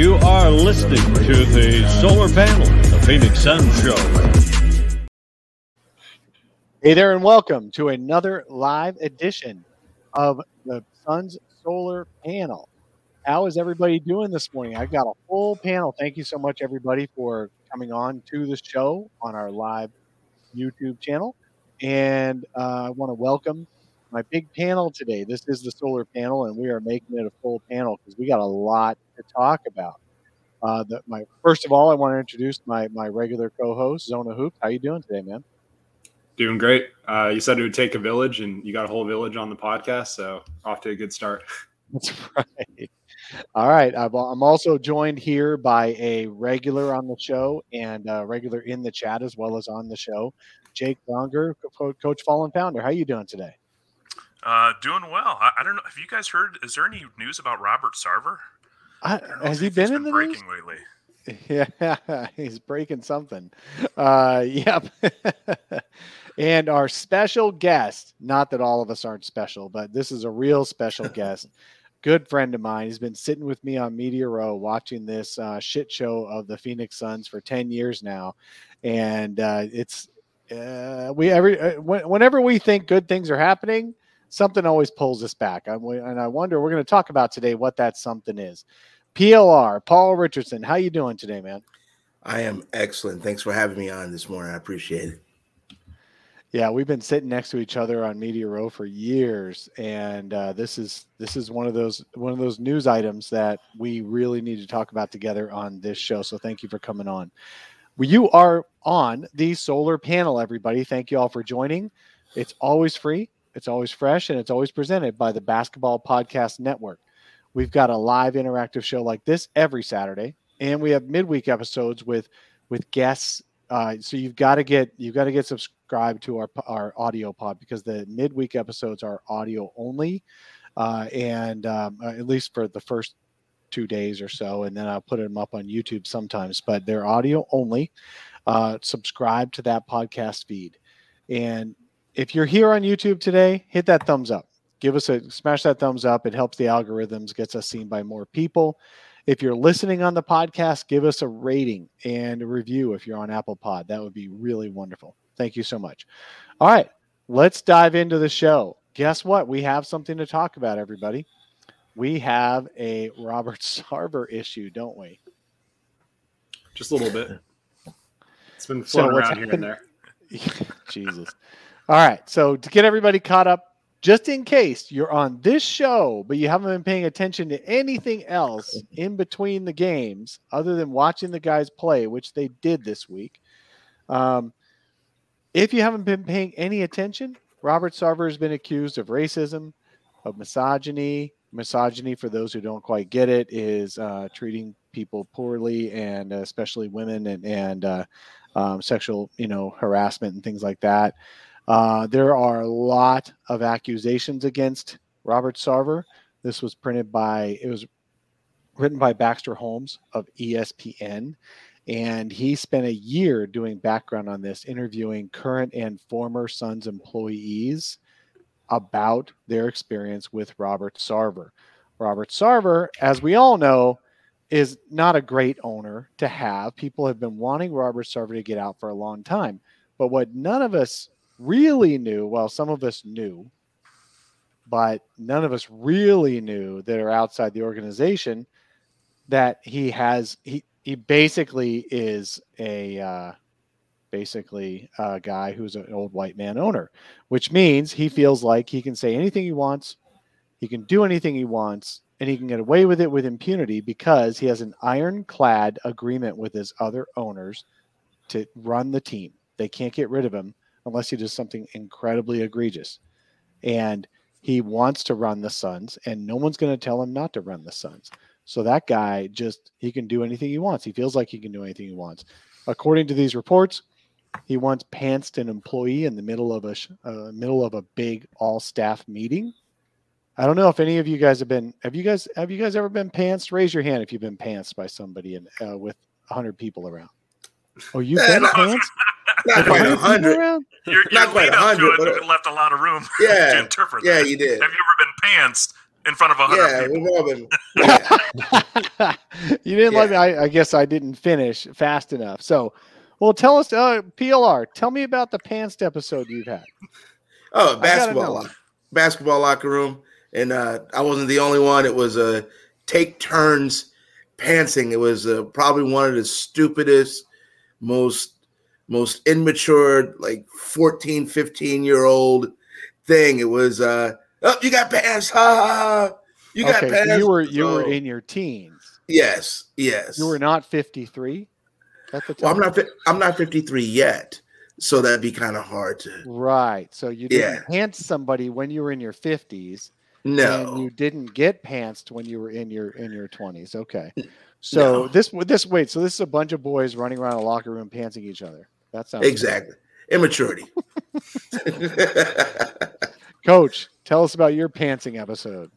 You are listening to the Solar Panel, the Phoenix Sun Show. Hey there, and welcome to another live edition of the Sun's Solar Panel. How is everybody doing this morning? I've got a full panel. Thank you so much, everybody, for coming on to the show on our live YouTube channel. And uh, I want to welcome my big panel today. This is the solar panel, and we are making it a full panel because we got a lot to talk about. Uh, the, my first of all, I want to introduce my my regular co-host, Zona Hoop. How you doing today, man? Doing great. Uh, you said it would take a village, and you got a whole village on the podcast, so off to a good start. That's right. All right. i am also joined here by a regular on the show and a regular in the chat as well as on the show, Jake Bronger, Coach Fallen Founder. How you doing today? Uh, doing well. I, I, don't know. Have you guys heard? Is there any news about Robert Sarver? I, has he been in the breaking news? lately? Yeah, he's breaking something. Uh, yep. and our special guest, not that all of us aren't special, but this is a real special guest. Good friend of mine. He's been sitting with me on Media Row watching this uh, shit show of the Phoenix Suns for 10 years now. And uh, it's, uh, we every uh, whenever we think good things are happening, something always pulls us back. I, and I wonder, we're going to talk about today what that something is. PLR, Paul Richardson, how you doing today, man? I am excellent. Thanks for having me on this morning. I appreciate it. Yeah, we've been sitting next to each other on Media Row for years, and uh, this is this is one of those one of those news items that we really need to talk about together on this show. So thank you for coming on. Well, you are on the solar panel, everybody. Thank you all for joining. It's always free. It's always fresh and it's always presented by the Basketball Podcast Network. We've got a live interactive show like this every Saturday, and we have midweek episodes with with guests. Uh, so you've got to get you've got to get subscribed to our our audio pod because the midweek episodes are audio only, uh, and um, uh, at least for the first two days or so, and then I'll put them up on YouTube sometimes. But they're audio only. Uh, subscribe to that podcast feed, and if you're here on YouTube today, hit that thumbs up. Give us a smash that thumbs up. It helps the algorithms, gets us seen by more people. If you're listening on the podcast, give us a rating and a review if you're on Apple Pod. That would be really wonderful. Thank you so much. All right, let's dive into the show. Guess what? We have something to talk about, everybody. We have a Robert Sarver issue, don't we? Just a little bit. It's been floating so around here and there. Jesus. All right. So to get everybody caught up, just in case you're on this show, but you haven't been paying attention to anything else in between the games other than watching the guys play, which they did this week. Um, if you haven't been paying any attention, Robert Sarver has been accused of racism, of misogyny. Misogyny, for those who don't quite get it, is uh, treating people poorly and especially women and, and uh, um, sexual, you know, harassment and things like that. Uh, there are a lot of accusations against Robert Sarver. This was printed by, it was written by Baxter Holmes of ESPN. And he spent a year doing background on this, interviewing current and former Suns employees about their experience with Robert Sarver. Robert Sarver, as we all know, is not a great owner to have. People have been wanting Robert Sarver to get out for a long time. But what none of us really knew, well, some of us knew, but none of us really knew that are outside the organization that he has he he basically is a uh, basically a guy who's an old white man owner, which means he feels like he can say anything he wants, he can do anything he wants, and he can get away with it with impunity because he has an ironclad agreement with his other owners to run the team. They can't get rid of him unless he does something incredibly egregious. And he wants to run the Suns, and no one's going to tell him not to run the Suns. So that guy just he can do anything he wants. He feels like he can do anything he wants. According to these reports, he once pantsed an employee in the middle of a uh, middle of a big all staff meeting. I don't know if any of you guys have been. Have you guys have you guys ever been pantsed? Raise your hand if you've been pantsed by somebody and uh, with hundred people around. Oh, you've been pantsed. Not quite a hundred. Your, your Not quite a hundred, to it left a lot of room Yeah, to interpret yeah, that. you did. Have you ever been pantsed in front of a hundred Yeah, people? we've all been. you didn't let me. I, I guess I didn't finish fast enough. So, well, tell us, uh, PLR. Tell me about the pantsed episode you've had. Oh, basketball, lock- basketball locker room, and uh, I wasn't the only one. It was a uh, take turns pantsing. It was uh, probably one of the stupidest, most most immature, like 14, 15 year old thing. It was, uh, oh, you got pants, ha ha ha. You got okay, pants. so you were you were in your teens. yes, yes. You were not fifty three at the time. Well, I'm not. I'm not 53 yet, so that'd be kind of hard to. Right. So you didn't Yeah. pants somebody when you were in your fifties. No, and you didn't get pantsed when you were in your in your 20s okay so this this wait so this is a bunch of boys running around a locker room pantsing each other that sounds exactly immaturity. coach tell us about your pantsing episode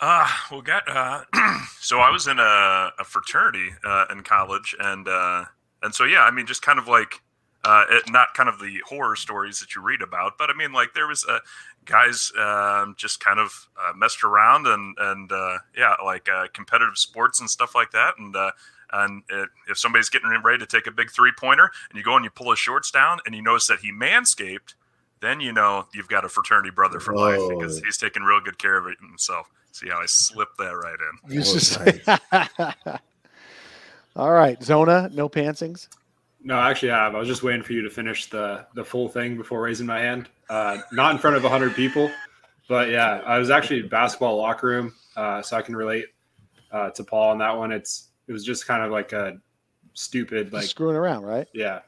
Uh, well, got uh, so I was in a, a fraternity uh, in college, and uh, and so yeah, I mean, just kind of like uh, it, not kind of the horror stories that you read about, but I mean, like there was uh, guys um, just kind of uh, messed around and and uh, yeah, like uh, competitive sports and stuff like that, and. And it, if somebody's getting ready to take a big three pointer and you go and you pull his shorts down and you notice that he manscaped, then you know you've got a fraternity brother for life because he's taking real good care of it himself. See how I slipped that right in. You That was all right zona no pantsings No, I actually have. I was just waiting for you to finish the the full thing before raising my hand. Uh, not in front of hundred people, but yeah, I was actually basketball locker room, uh, so I can relate uh, to Paul on that one. It's it was just kind of like a stupid, Just like screwing around right? Yeah,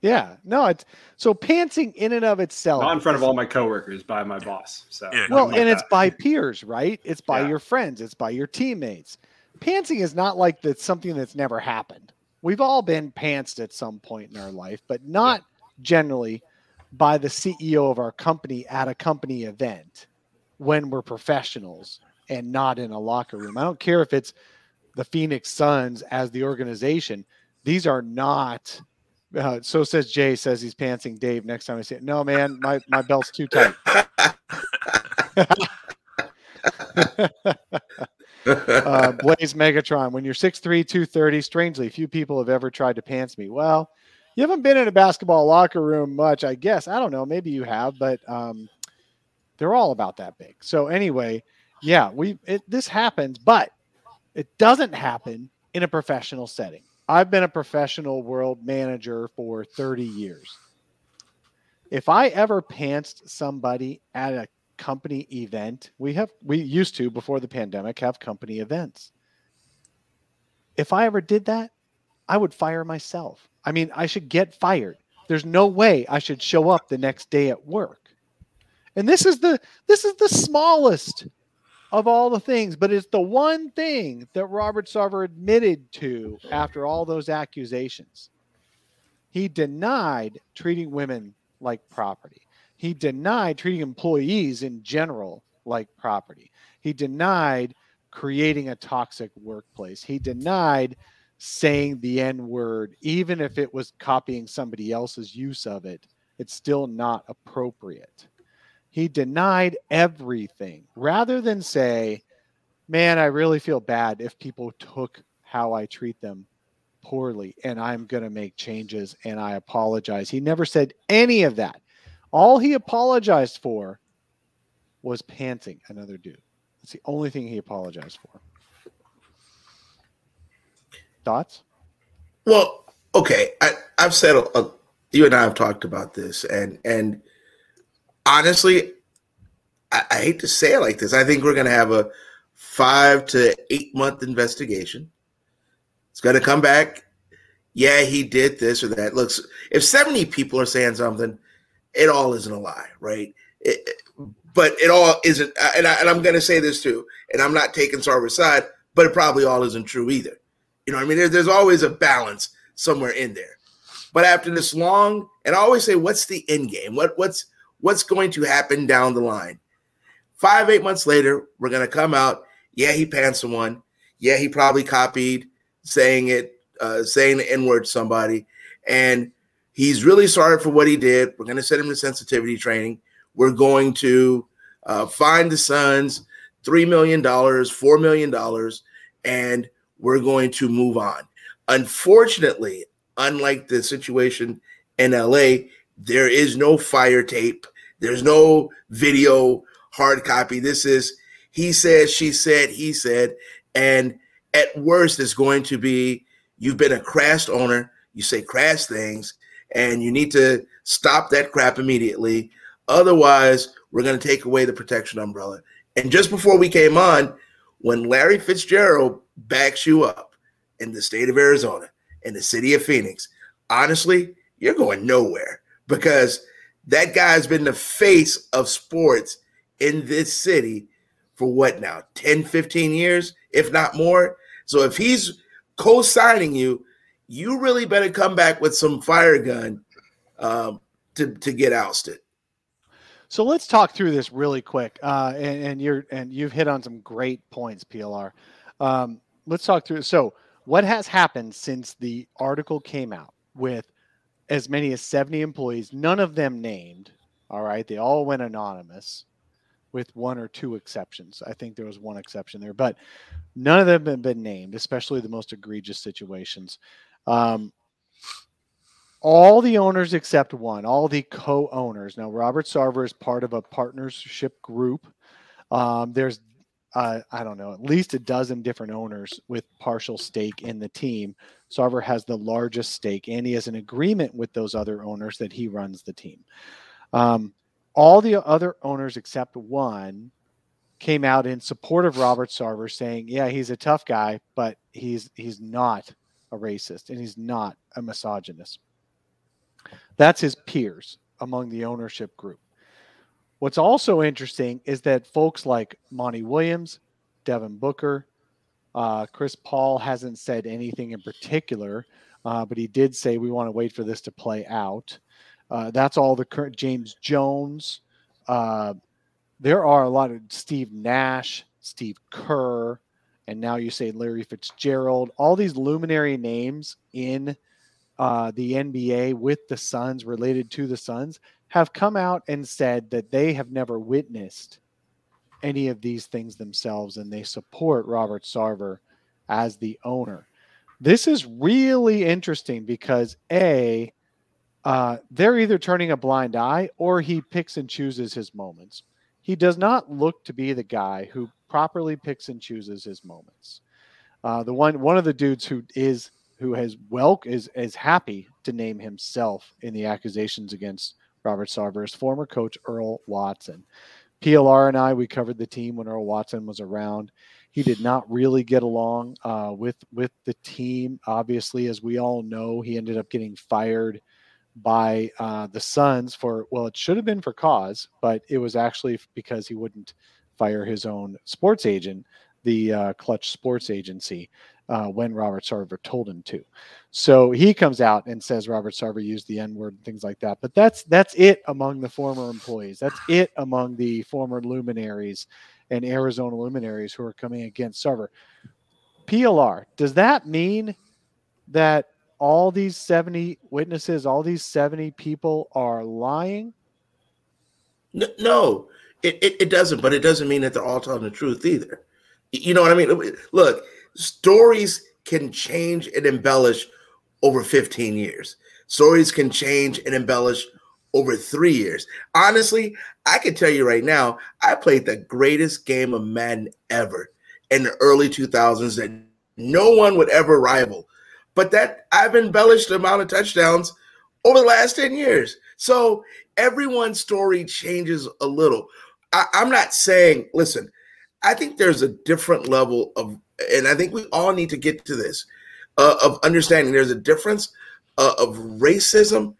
yeah. No it's so pantsing in and of itself not in front of all my coworkers, by my boss. So. Yeah. well nothing like and it's by peers right? It's by Yeah. your friends it's by your teammates. Pantsing is not like that's something that's never happened. We've all been pantsed at some point in our life but not generally by the ceo of our company at a company event when we're professionals and not in a locker room. I don't care if it's the phoenix suns as the organization these are not uh, so says jay says he's pantsing dave next time i say it. no man my, my belt's too tight uh, Blaze Megatron, when you're 6'3, 230, strangely, few people have ever tried to pants me. Well, you haven't been in a basketball locker room much, I guess. I don't know. Maybe you have, but um, they're all about that big. So, anyway, yeah, we it, this happens, but it doesn't happen in a professional setting. I've been a professional world manager for 30 years. If I ever pantsed somebody at a company event. We have we used to before the pandemic have company events. If I ever did that, I would fire myself. I mean, I should get fired. There's no way I should show up the next day at work. And this is the this is the smallest of all the things, but it's the one thing that Robert Sarver admitted to after all those accusations. He denied treating women like property. He denied treating employees in general like property. He denied creating a toxic workplace. He denied saying the N word, even if it was copying somebody else's use of it. It's still not appropriate. He denied everything rather than say, man, I really feel bad if people took how I treat them poorly and I'm going to make changes and I apologize. He never said any of that. All he apologized for was panting another dude. That's the only thing he apologized for. Thoughts? Well, okay. I, I've said a, a, you and I have talked about this, and and honestly, I, I hate to say it like this. I think we're going to have a five to eight month investigation. It's going to come back. Yeah, he did this or that. Looks, if 70 people are saying something, it all isn't a lie, right? It, but it all isn't. Uh, and, I, I'm going to say this too, and I'm not taking Sarver's side, but it probably all isn't true either. You know, I mean, there, there's always a balance somewhere in there. But after this long, and I always say, what's the end game? What what's what's going to happen down the line? Five, eight months later, we're going to come out. Yeah, he panned someone. Yeah, he probably copied saying it, uh, saying the N word to somebody. And he's really sorry for what he did. We're going to send him to sensitivity training. We're going to uh, find the Suns $3 million, $4 million, and we're going to move on. Unfortunately, unlike the situation in LA, there is no fire tape, there's no video hard copy. This is he said, she said, he said, and at worst, it's going to be you've been a crass owner, you say crass things, and you need to stop that crap immediately. Otherwise, we're going to take away the protection umbrella. And just before we came on, when Larry Fitzgerald backs you up in the state of Arizona, in the city of Phoenix, honestly, you're going nowhere because that guy's been the face of sports in this city for what now 10 15 years if not more? So if he's co-signing you you really better come back with some fire gun um, to, to get ousted. So let's talk through this really quick uh, and, and, you're and you've hit on some great points plr um, let's talk through so what has happened since the article came out with as many as 70 employees none of them named all right they all went anonymous with one or two exceptions. I think there was one exception there, but none of them have been named, especially the most egregious situations. Um, all the owners except one, all the co-owners. Now, Robert Sarver is part of a partnership group. Um, there's, uh, I don't know, at least a dozen different owners with partial stake in the team. Sarver has the largest stake, and he has an agreement with those other owners that he runs the team. Um, all the other owners except one came out in support of Robert Sarver, saying, "Yeah, he's a tough guy, but he's he's not a racist and he's not a misogynist." That's his peers among the ownership group. What's also interesting is that folks like Monty Williams, Devin Booker, uh, Chris Paul hasn't said anything in particular, uh, but he did say we want to wait for this to play out. Uh, that's all the current James Jones. Uh, there are a lot of Steve Nash, Steve Kerr, and now you say Larry Fitzgerald. All these luminary names in uh, the NBA with the Suns, related to the Suns, have come out and said that they have never witnessed any of these things themselves, and they support Robert Sarver as the owner. This is really interesting because a uh, they're either turning a blind eye or he picks and chooses his moments. He does not look to be the guy who properly picks and chooses his moments. Uh, the one one of the dudes who is who has well is is happy to name himself in the accusations against Robert Sarver is former coach Earl Watson. PLR and I we covered the team when Earl Watson was around. He did not really get along uh, with with the team. Obviously, as we all know, he ended up getting fired by uh, the Suns for well, it should have been for cause, but it was actually because he wouldn't fire his own sports agent, the uh, Clutch Sports Agency, uh, when Robert Sarver told him to. So he comes out and says Robert Sarver used the N word and things like that. But that's that's it among the former employees. That's it among the former luminaries and Arizona luminaries who are coming against Sarver. PLR, does that mean that all these 70 witnesses, all these 70 people are lying? No, it, it, it, doesn't, but it doesn't mean that they're all telling the truth either. You know what I mean? Look, stories can change and embellish over 15 years. Stories can change and embellish over three years. Honestly, I can tell you right now, I played the greatest game of Madden ever in the early 2000s that no one would ever rival. But that I've embellished the amount of touchdowns over the last 10 years. So everyone's story changes a little. I, I'm not saying, listen, I think there's a different level of, and I think we all need to get to this uh, of understanding there's a difference uh, of racism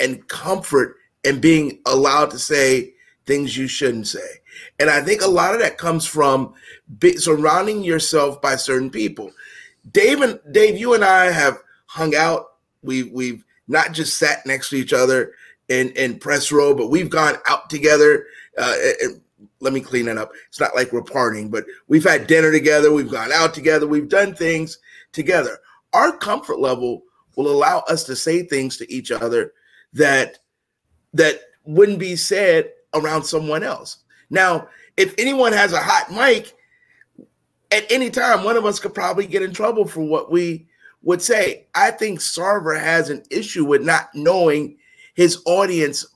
and comfort and being allowed to say things you shouldn't say. And I think a lot of that comes from be, surrounding yourself by certain people. Dave and Dave, you and I have hung out. We've we've not just sat next to each other in in press row, but we've gone out together. Uh, and let me clean that up. It's not like we're partying, but we've had dinner together. We've gone out together. We've done things together. Our comfort level will allow us to say things to each other that that wouldn't be said around someone else. Now, if anyone has a hot mic, at any time, one of us could probably get in trouble for what we would say. I think Sarver has an issue with not knowing his audience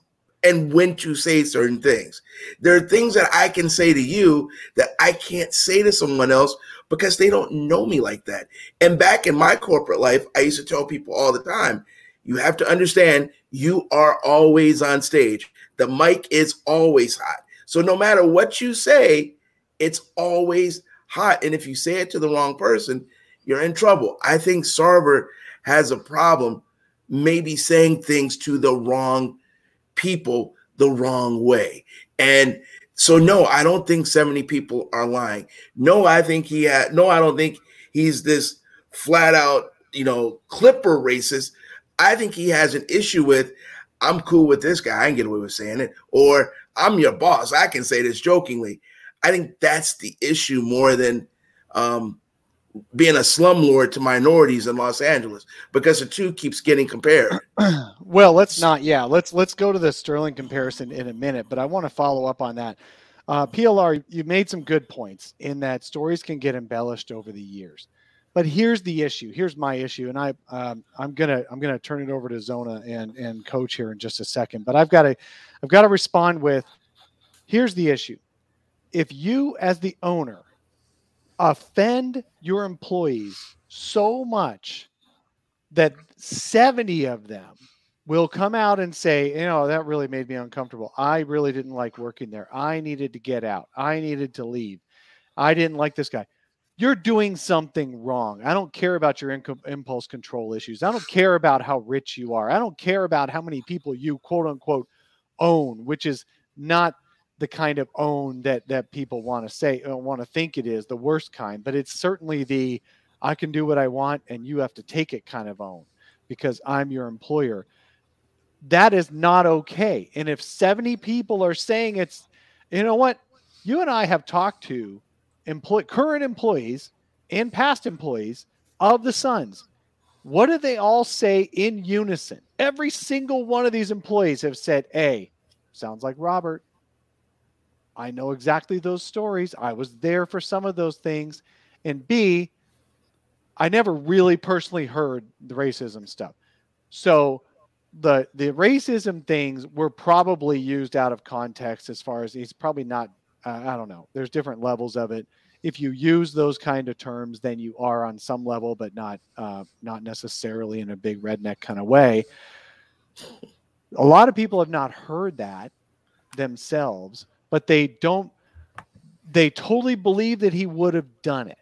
and when to say certain things. There are things that I can say to you that I can't say to someone else because they don't know me like that. And back in my corporate life, I used to tell people all the time, you have to understand you are always on stage. The mic is always hot. So no matter what you say, it's always hot. And if you say it to the wrong person, you're in trouble. I think Sarver has a problem maybe saying things to the wrong people the wrong way. And so no, I don't think 70 people are lying. No, I think he had no, I don't think he's this flat out, you know, clipper racist. I think he has an issue with I'm cool with this guy. I can get away with saying it. Or I'm your boss. I can say this jokingly. I think that's the issue more than um, being a slumlord to minorities in Los Angeles because the two keeps getting compared. well, let's not. Yeah, let's let's go to the Sterling comparison in a minute, but I want to follow up on that. Uh, PLR, you made some good points in that stories can get embellished over the years. But here's the issue. Here's my issue, and I um, I'm gonna I'm gonna turn it over to Zona and and Coach here in just a second. But I've got to I've got to respond with here's the issue. If you as the owner offend your employees so much that 70 of them will come out and say, you know, that really made me uncomfortable. I really didn't like working there. I needed to get out. I needed to leave. I didn't like this guy. You're doing something wrong. I don't care about your impulse control issues. I don't care about how rich you are. I don't care about how many people you quote unquote own, which is not the kind of own that that people want to say uh, want to think it is the worst kind but it's certainly the i can do what i want and you have to take it kind of own because i'm your employer. That is not okay and if 70 people are saying it's you know what? You and i have talked to employ current employees and past employees of the suns. What do they all say in unison? Every single one of these employees have said a sounds like robert I know exactly those stories. I was there for some of those things. And B, I never really personally heard the racism stuff. So the the racism things were probably used out of context as far as he's probably not uh, I don't know. There's different levels of it. If you use those kind of terms, then you are on some level, but not uh, not necessarily in a big redneck kind of way. A lot of people have not heard that themselves but they don't they totally believe that he would have done it.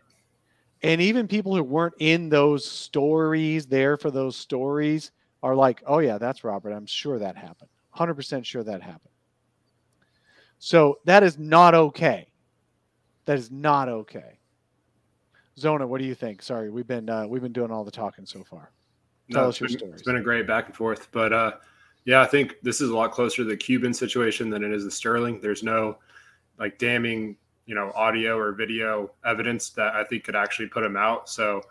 And even people who weren't in those stories there for those stories are like, "Oh yeah, that's Robert. I'm sure that happened. 100% sure that happened." So that is not okay. That is not okay. Zona, what do you think? Sorry, we've been uh, we've been doing all the talking so far. Tell no, us your been, stories. It's been a great back and forth, but uh, yeah, I think this is a lot closer to the Cuban situation than it is the Sterling. There's no like damning, you know, audio or video evidence that I think could actually put him out. So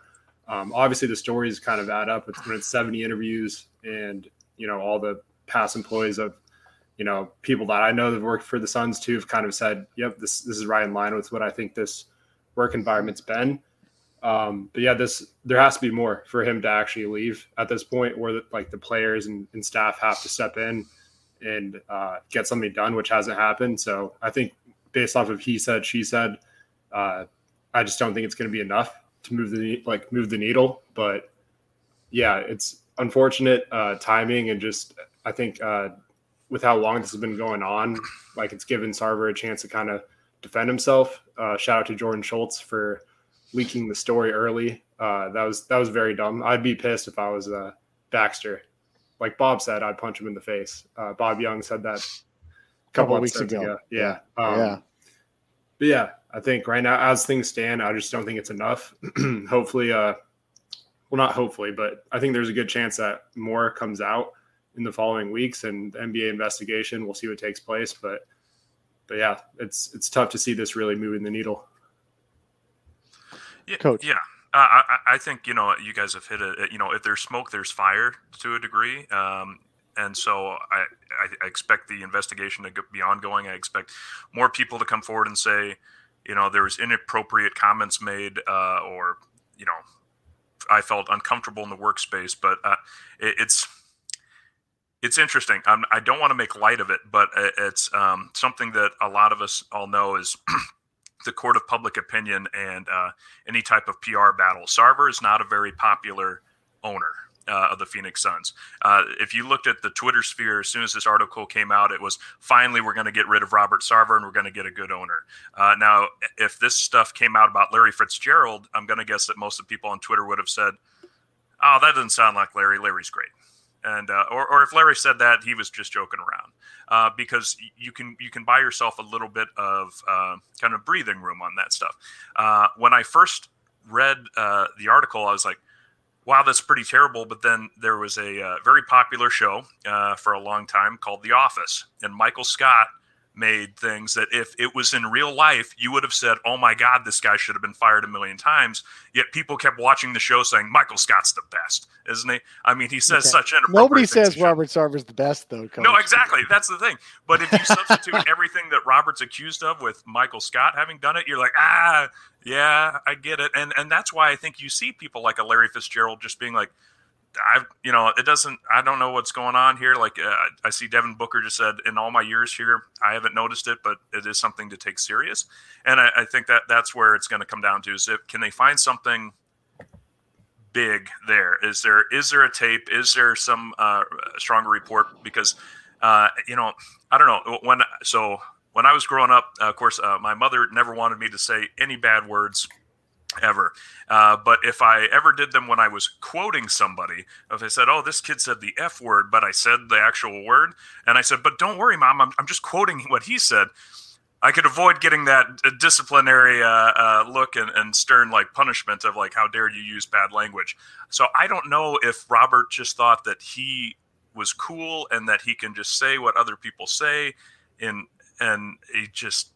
um, obviously the stories kind of add up. It's when it's 70 interviews and you know all the past employees of you know people that I know that worked for the Suns too have kind of said, "Yep, this this is right in line with what I think this work environment's been. Um, but yeah, this there has to be more for him to actually leave at this point, where like the players and, and staff have to step in and uh, get something done, which hasn't happened. So I think based off of he said, she said, uh, I just don't think it's going to be enough to move the like move the needle. But yeah, it's unfortunate uh, timing and just I think uh, with how long this has been going on, like it's given Sarver a chance to kind of defend himself. Uh, shout out to Jordan Schultz for leaking the story early. Uh, that was that was very dumb. I'd be pissed if I was uh, Baxter. Like Bob said, I'd punch him in the face. Uh, Bob Young said that a couple, Couple weeks ago. ago. Yeah. Um, yeah. but yeah, I think right now, as things stand, I just don't think it's enough. hopefully, uh, well, not hopefully, but I think there's a good chance that more comes out in the following weeks and the NBA investigation. We'll see what takes place, but but yeah, it's it's tough to see this really moving the needle. Yeah, Coach. Yeah, uh, I, I think you know you guys have hit it. You know, if there's smoke, there's fire to a degree. Um, and so I, I expect the investigation to be ongoing. I expect more people to come forward and say, you know, there was inappropriate comments made, uh, or you know, I felt uncomfortable in the workspace. But uh, it, it's it's interesting. Um, I don't want to make light of it, but it- it's um, something that a lot of us all know is the court of public opinion and uh, any type of PR battle. Sarver is not a very popular owner uh, of the Phoenix Suns. Uh, if you looked at the Twitter sphere, as soon as this article came out, it was finally we're going to get rid of Robert Sarver and we're going to get a good owner. Uh, now, if this stuff came out about Larry Fitzgerald, I'm going to guess that most of the people on Twitter would have said, "Oh, that doesn't sound like Larry. Larry's great." And uh, or, or if Larry said that, he was just joking around uh, because you can you can buy yourself a little bit of uh, kind of breathing room on that stuff. Uh, when I first read uh, the article, I was like, "Wow, that's pretty terrible." But then there was a uh, very popular show for a long time called The Office, and Michael Scott made things that if it was in real life, you would have said, "Oh my God, this guy should have been fired a million times." Yet people kept watching the show saying, "Michael Scott's the best, isn't he?" I mean, he says Okay. such inappropriate Nobody things says in show. Robert Sarver's the best, though. Coach. No, exactly. That's the thing. But if you substitute everything that Robert's accused of with Michael Scott having done it, you're like, ah, yeah, I get it. And and that's why I think you see people like a Larry Fitzgerald just being like, I've, you know, it doesn't. I don't know what's going on here. Like uh, I see Devin Booker just said, in all my years here, I haven't noticed it, but it is something to take serious. And I, I think that that's where it's going to come down to is if can they find something big there? Is there is there a tape? Is there some uh, stronger report? Because uh, you know, I don't know when. So when I was growing up, uh, of course, uh, my mother never wanted me to say any bad words ever. Uh, but if I ever did them when I was quoting somebody, if I said, "Oh, this kid said the f word," but I said the actual word, and I said, "But don't worry, mom, I'm, I'm just quoting what he said." I could avoid getting that uh, disciplinary uh, uh, look and, and stern like punishment of like, how dare you use bad language? So I don't know if Robert just thought that he was cool and that he can just say what other people say, and and he just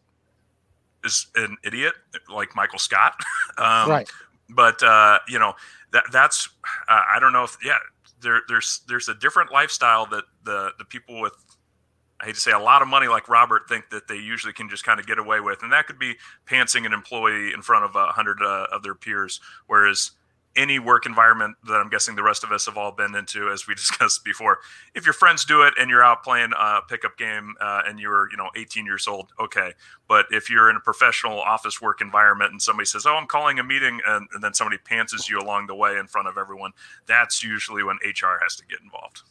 is an idiot like Michael Scott. um, right. but uh, you know that that's uh, I don't know if yeah there there's there's a different lifestyle that the the people with I hate to say a lot of money like Robert think that they usually can just kind of get away with, and that could be pantsing an employee in front of a hundred uh, of their peers, whereas any work environment that I'm guessing the rest of us have all been into, as we discussed before, if your friends do it and you're out playing a pickup game uh, and you're you know 18 years old, okay. But if you're in a professional office work environment and somebody says, "Oh, I'm calling a meeting," and, and then somebody pantses you along the way in front of everyone, that's usually when HR has to get involved.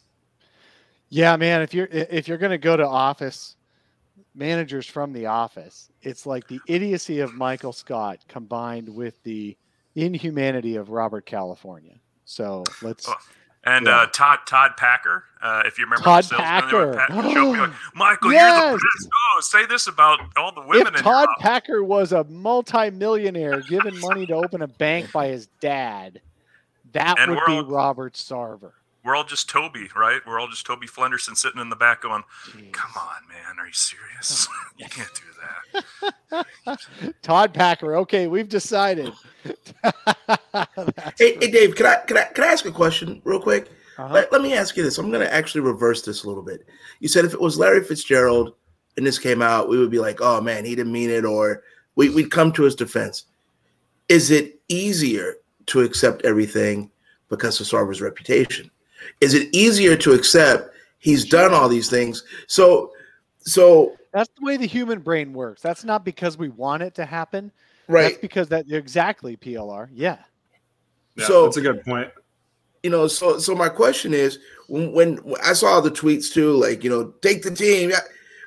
Yeah, man. If you're if you're gonna go to office managers from the office, it's like the idiocy of Michael Scott combined with the inhumanity of Robert California. So let's Oh, And Yeah. uh, Todd Todd Packer, uh, if you remember Todd the salesman there with Packer. Pat showed me like, Michael, you're the best. Oh, say this about all the women if Todd. Packer was a multimillionaire given money to open a bank by his dad, that And would be all- Robert Sarver. We're all just Toby, right? We're all just Toby Flenderson sitting in the back going, Jeez. "Come on, man, are you serious? you can't do that." Todd Packer. Okay, we've decided. Hey, hey, Dave, can I can I can I ask a question real quick? Uh-huh. Let, let me ask you this. I'm going to actually reverse this a little bit. You said if it was Larry Fitzgerald and this came out, we would be like, "Oh man, he didn't mean it," or we, we'd come to his defense. is it easier to accept everything because of Sarver's reputation? Is it easier to accept he's done all these things? So, so that's the way the human brain works. That's not because we want it to happen. Right. That's because that exactly PLR. Yeah. yeah so that's a good point. You know, so so my question is when, when I saw the tweets too, like you know, take the team.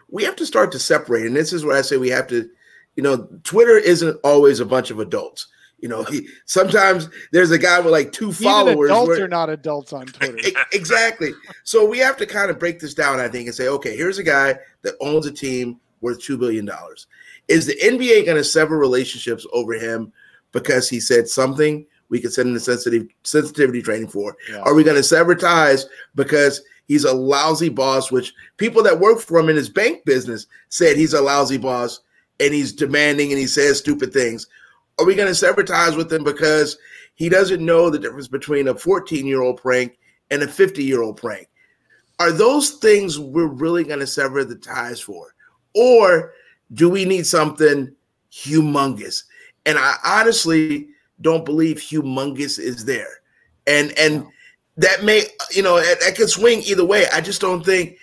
We have to start to separate, and this is where I say we have to. You know, Twitter isn't always a bunch of adults. You know, he, sometimes there's a guy with like two Even followers. adults where- are not adults on Twitter. Exactly. So we have to kind of break this down, I think, and say, okay, here's a guy that owns a team worth two billion dollars. Is the NBA going to sever relationships over him because he said something we could send in the sensitive sensitivity training for? Yeah. Are we going to sever ties because he's a lousy boss? Which people that work for him in his bank business said he's a lousy boss and he's demanding and he says stupid things. Are we going to sever ties with him because he doesn't know the difference between a 14 year old prank and a 50 year old prank? Are those things we're really going to sever the ties for? Or do we need something humongous? And I honestly don't believe humongous is there. And and that may, you know, that, that could swing either way. I just don't think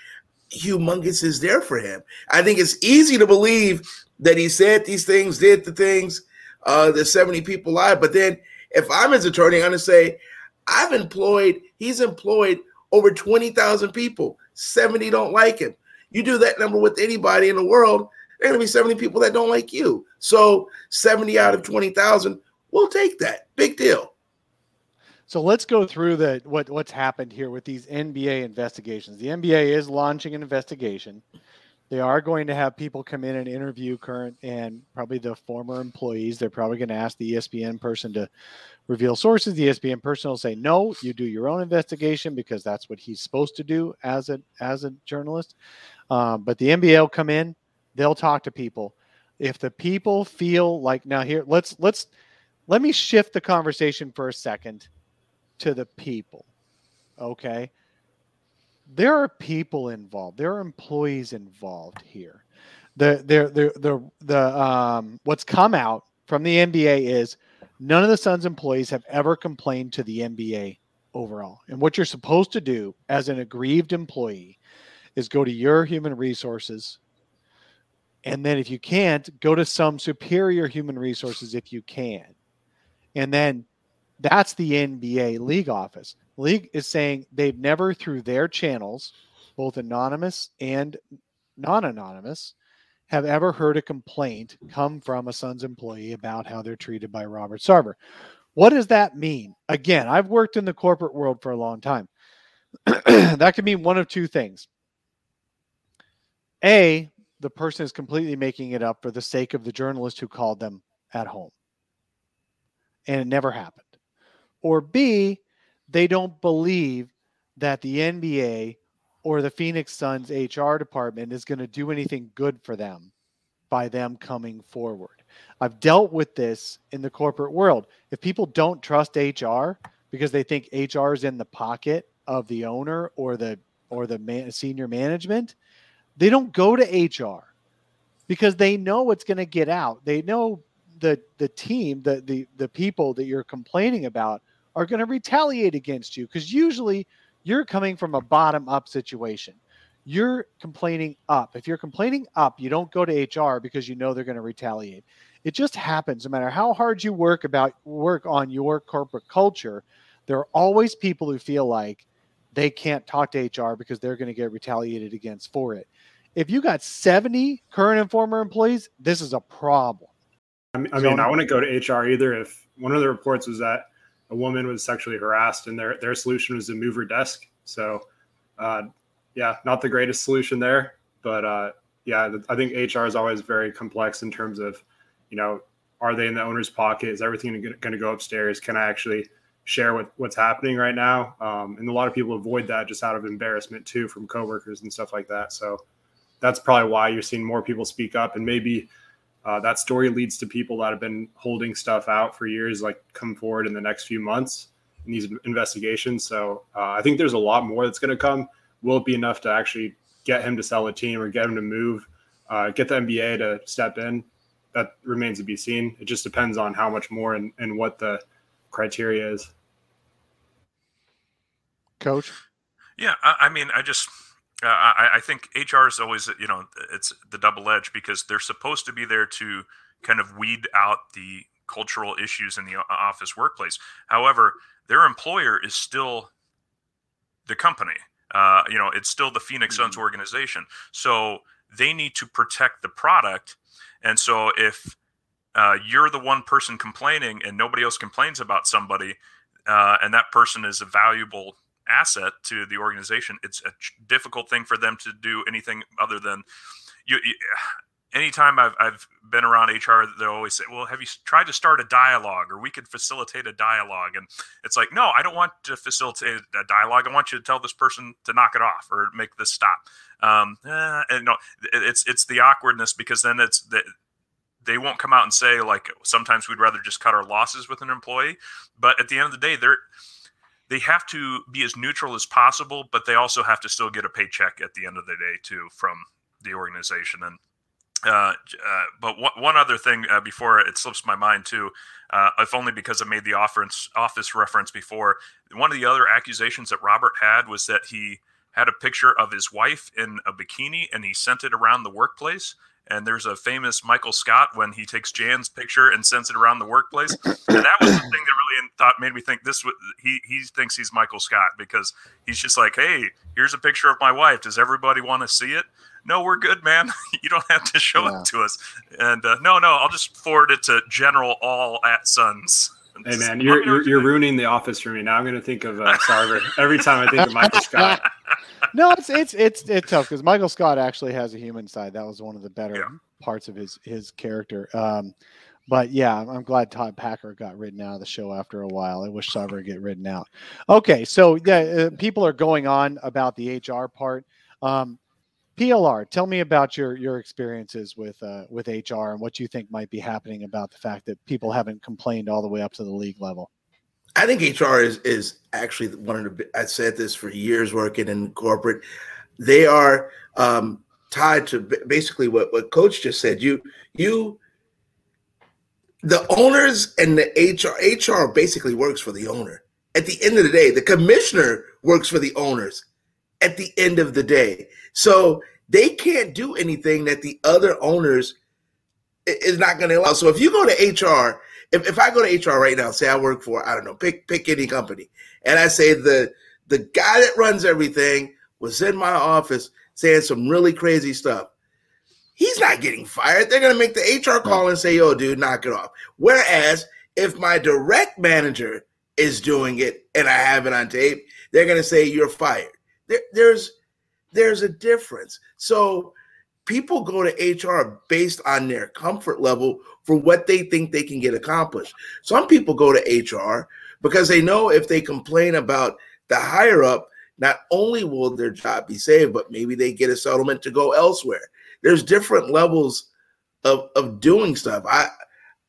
humongous is there for him. I think it's easy to believe that he said these things, did the things, uh, the 70 people lied. But then if I'm his attorney, I'm gonna say, I've employed, he's employed over 20,000 people. 70 don't like him. You do that number with anybody in the world, there are gonna be 70 people that don't like you. So 70 out of 20,000, we'll take that. Big deal. So let's go through the what what's happened here with these NBA investigations. The NBA is launching an investigation. They are going to have people come in and interview current and probably the former employees. They're probably going to ask the ESPN person to reveal sources. The ESPN person will say, "No, you do your own investigation because that's what he's supposed to do as a as a journalist." Um, but the NBA will come in. They'll talk to people. If the people feel like now here, let's let's let me shift the conversation for a second to the people. Okay. There are people involved. There are employees involved here. The the the the, the um what's come out from the NBA is none of the Suns employees have ever complained to the NBA overall. And what you're supposed to do as an aggrieved employee is go to your human resources and then if you can't, go to some superior human resources if you can. And then that's the NBA league office. League is saying they've never, through their channels, both anonymous and non anonymous, have ever heard a complaint come from a Suns employee about how they're treated by Robert Sarver. What does that mean? Again, I've worked in the corporate world for a long time. that could mean one of two things. A, the person is completely making it up for the sake of the journalist who called them at home. And it never happened. Or B, they don't believe that the NBA or the Phoenix Suns HR department is going to do anything good for them by them coming forward. I've dealt with this in the corporate world. If people don't trust HR because they think HR is in the pocket of the owner or the or the man, senior management, they don't go to HR because they know what's going to get out. They know the the team, the the the people that you're complaining about are going to retaliate against you because usually you're coming from a bottom up situation. You're complaining up. If you're complaining up, you don't go to HR because you know they're going to retaliate. It just happens no matter how hard you work about work on your corporate culture, there are always people who feel like they can't talk to HR because they're going to get retaliated against for it. If you got 70 current and former employees, this is a problem. I mean, I, mean, I wouldn't go to HR either. If one of the reports was that a woman was sexually harassed and their, their solution was to move her desk. So, uh, yeah, not the greatest solution there. But uh, yeah, I think HR is always very complex in terms of, you know, are they in the owner's pocket? Is everything going to go upstairs? Can I actually share what, what's happening right now? Um, and a lot of people avoid that just out of embarrassment too from coworkers and stuff like that. So that's probably why you're seeing more people speak up and maybe uh, that story leads to people that have been holding stuff out for years, like come forward in the next few months in these investigations. So uh, I think there's a lot more that's going to come. Will it be enough to actually get him to sell a team or get him to move, uh, get the NBA to step in? that remains to be seen. It just depends on how much more and, and what the criteria is. Coach. Yeah, I, I mean, I just uh, I, I, think HR is always you know it's the double edge because they're supposed to be there to kind of weed out the cultural issues in the office workplace. However, their employer is still the company. Uh, you know, it's still the Phoenix Suns mm-hmm. organization, so they need to protect the product. And so if uh, you're the one person complaining and nobody else complains about somebody, uh, and that person is a valuable asset to the organization, it's a difficult thing for them to do anything other than you, you anytime I've, I've been around HR, they always say, well, have you tried to start a dialogue or we could facilitate a dialogue? And it's like, no, I don't want to facilitate a dialogue. I want you to tell this person to knock it off or make this stop. Um, eh, and no, it's, it's the awkwardness because then it's the, they won't come out and say like, sometimes we'd rather just cut our losses with an employee. But at the end of the day, they're, they have to be as neutral as possible, but they also have to still get a paycheck at the end of the day too from the organization. And uh, uh, but one, one other thing uh, before it slips my mind too, uh, if only because I made the office reference before. One of the other accusations that Robert had was that he had a picture of his wife in a bikini and he sent it around the workplace. And there's a famous Michael Scott when he takes Jan's picture and sends it around the workplace. And that was the thing that really thought made me think this. He he thinks he's Michael Scott because he's just like, hey, here's a picture of my wife. Does everybody want to see it? no, we're good, man. you don't have to show yeah. it to us. And uh, no, no, I'll just forward it to General All at Suns. Hey man, you're, you're, you're ruining the office for me. Now I'm going to think of uh, Sarver every time I think of Michael Scott. no, it's it's it's it's tough because Michael Scott actually has a human side. That was one of the better yeah. parts of his his character. Um, but yeah, I'm glad Todd Packer got written out of the show after a while. I wish Sarver get written out. Okay, so yeah, uh, people are going on about the HR part. Um, PLR, tell me about your your experiences with uh, with HR and what you think might be happening about the fact that people haven't complained all the way up to the league level. I think HR is is actually one of the. I said this for years working in corporate. They are um, tied to basically what what Coach just said. You you the owners and the HR HR basically works for the owner. At the end of the day, the commissioner works for the owners at the end of the day. So they can't do anything that the other owners is not going to allow. So if you go to HR, if, if I go to HR right now, say I work for, I don't know, pick pick any company, and I say the the guy that runs everything was in my office saying some really crazy stuff. He's not getting fired. They're going to make the HR call and say, yo, dude, knock it off. Whereas if my direct manager is doing it and I have it on tape, they're going to say, you're fired there, there's there's a difference. So people go to HR based on their comfort level for what they think they can get accomplished. Some people go to HR because they know if they complain about the higher up, not only will their job be saved, but maybe they get a settlement to go elsewhere. There's different levels of, of doing stuff. I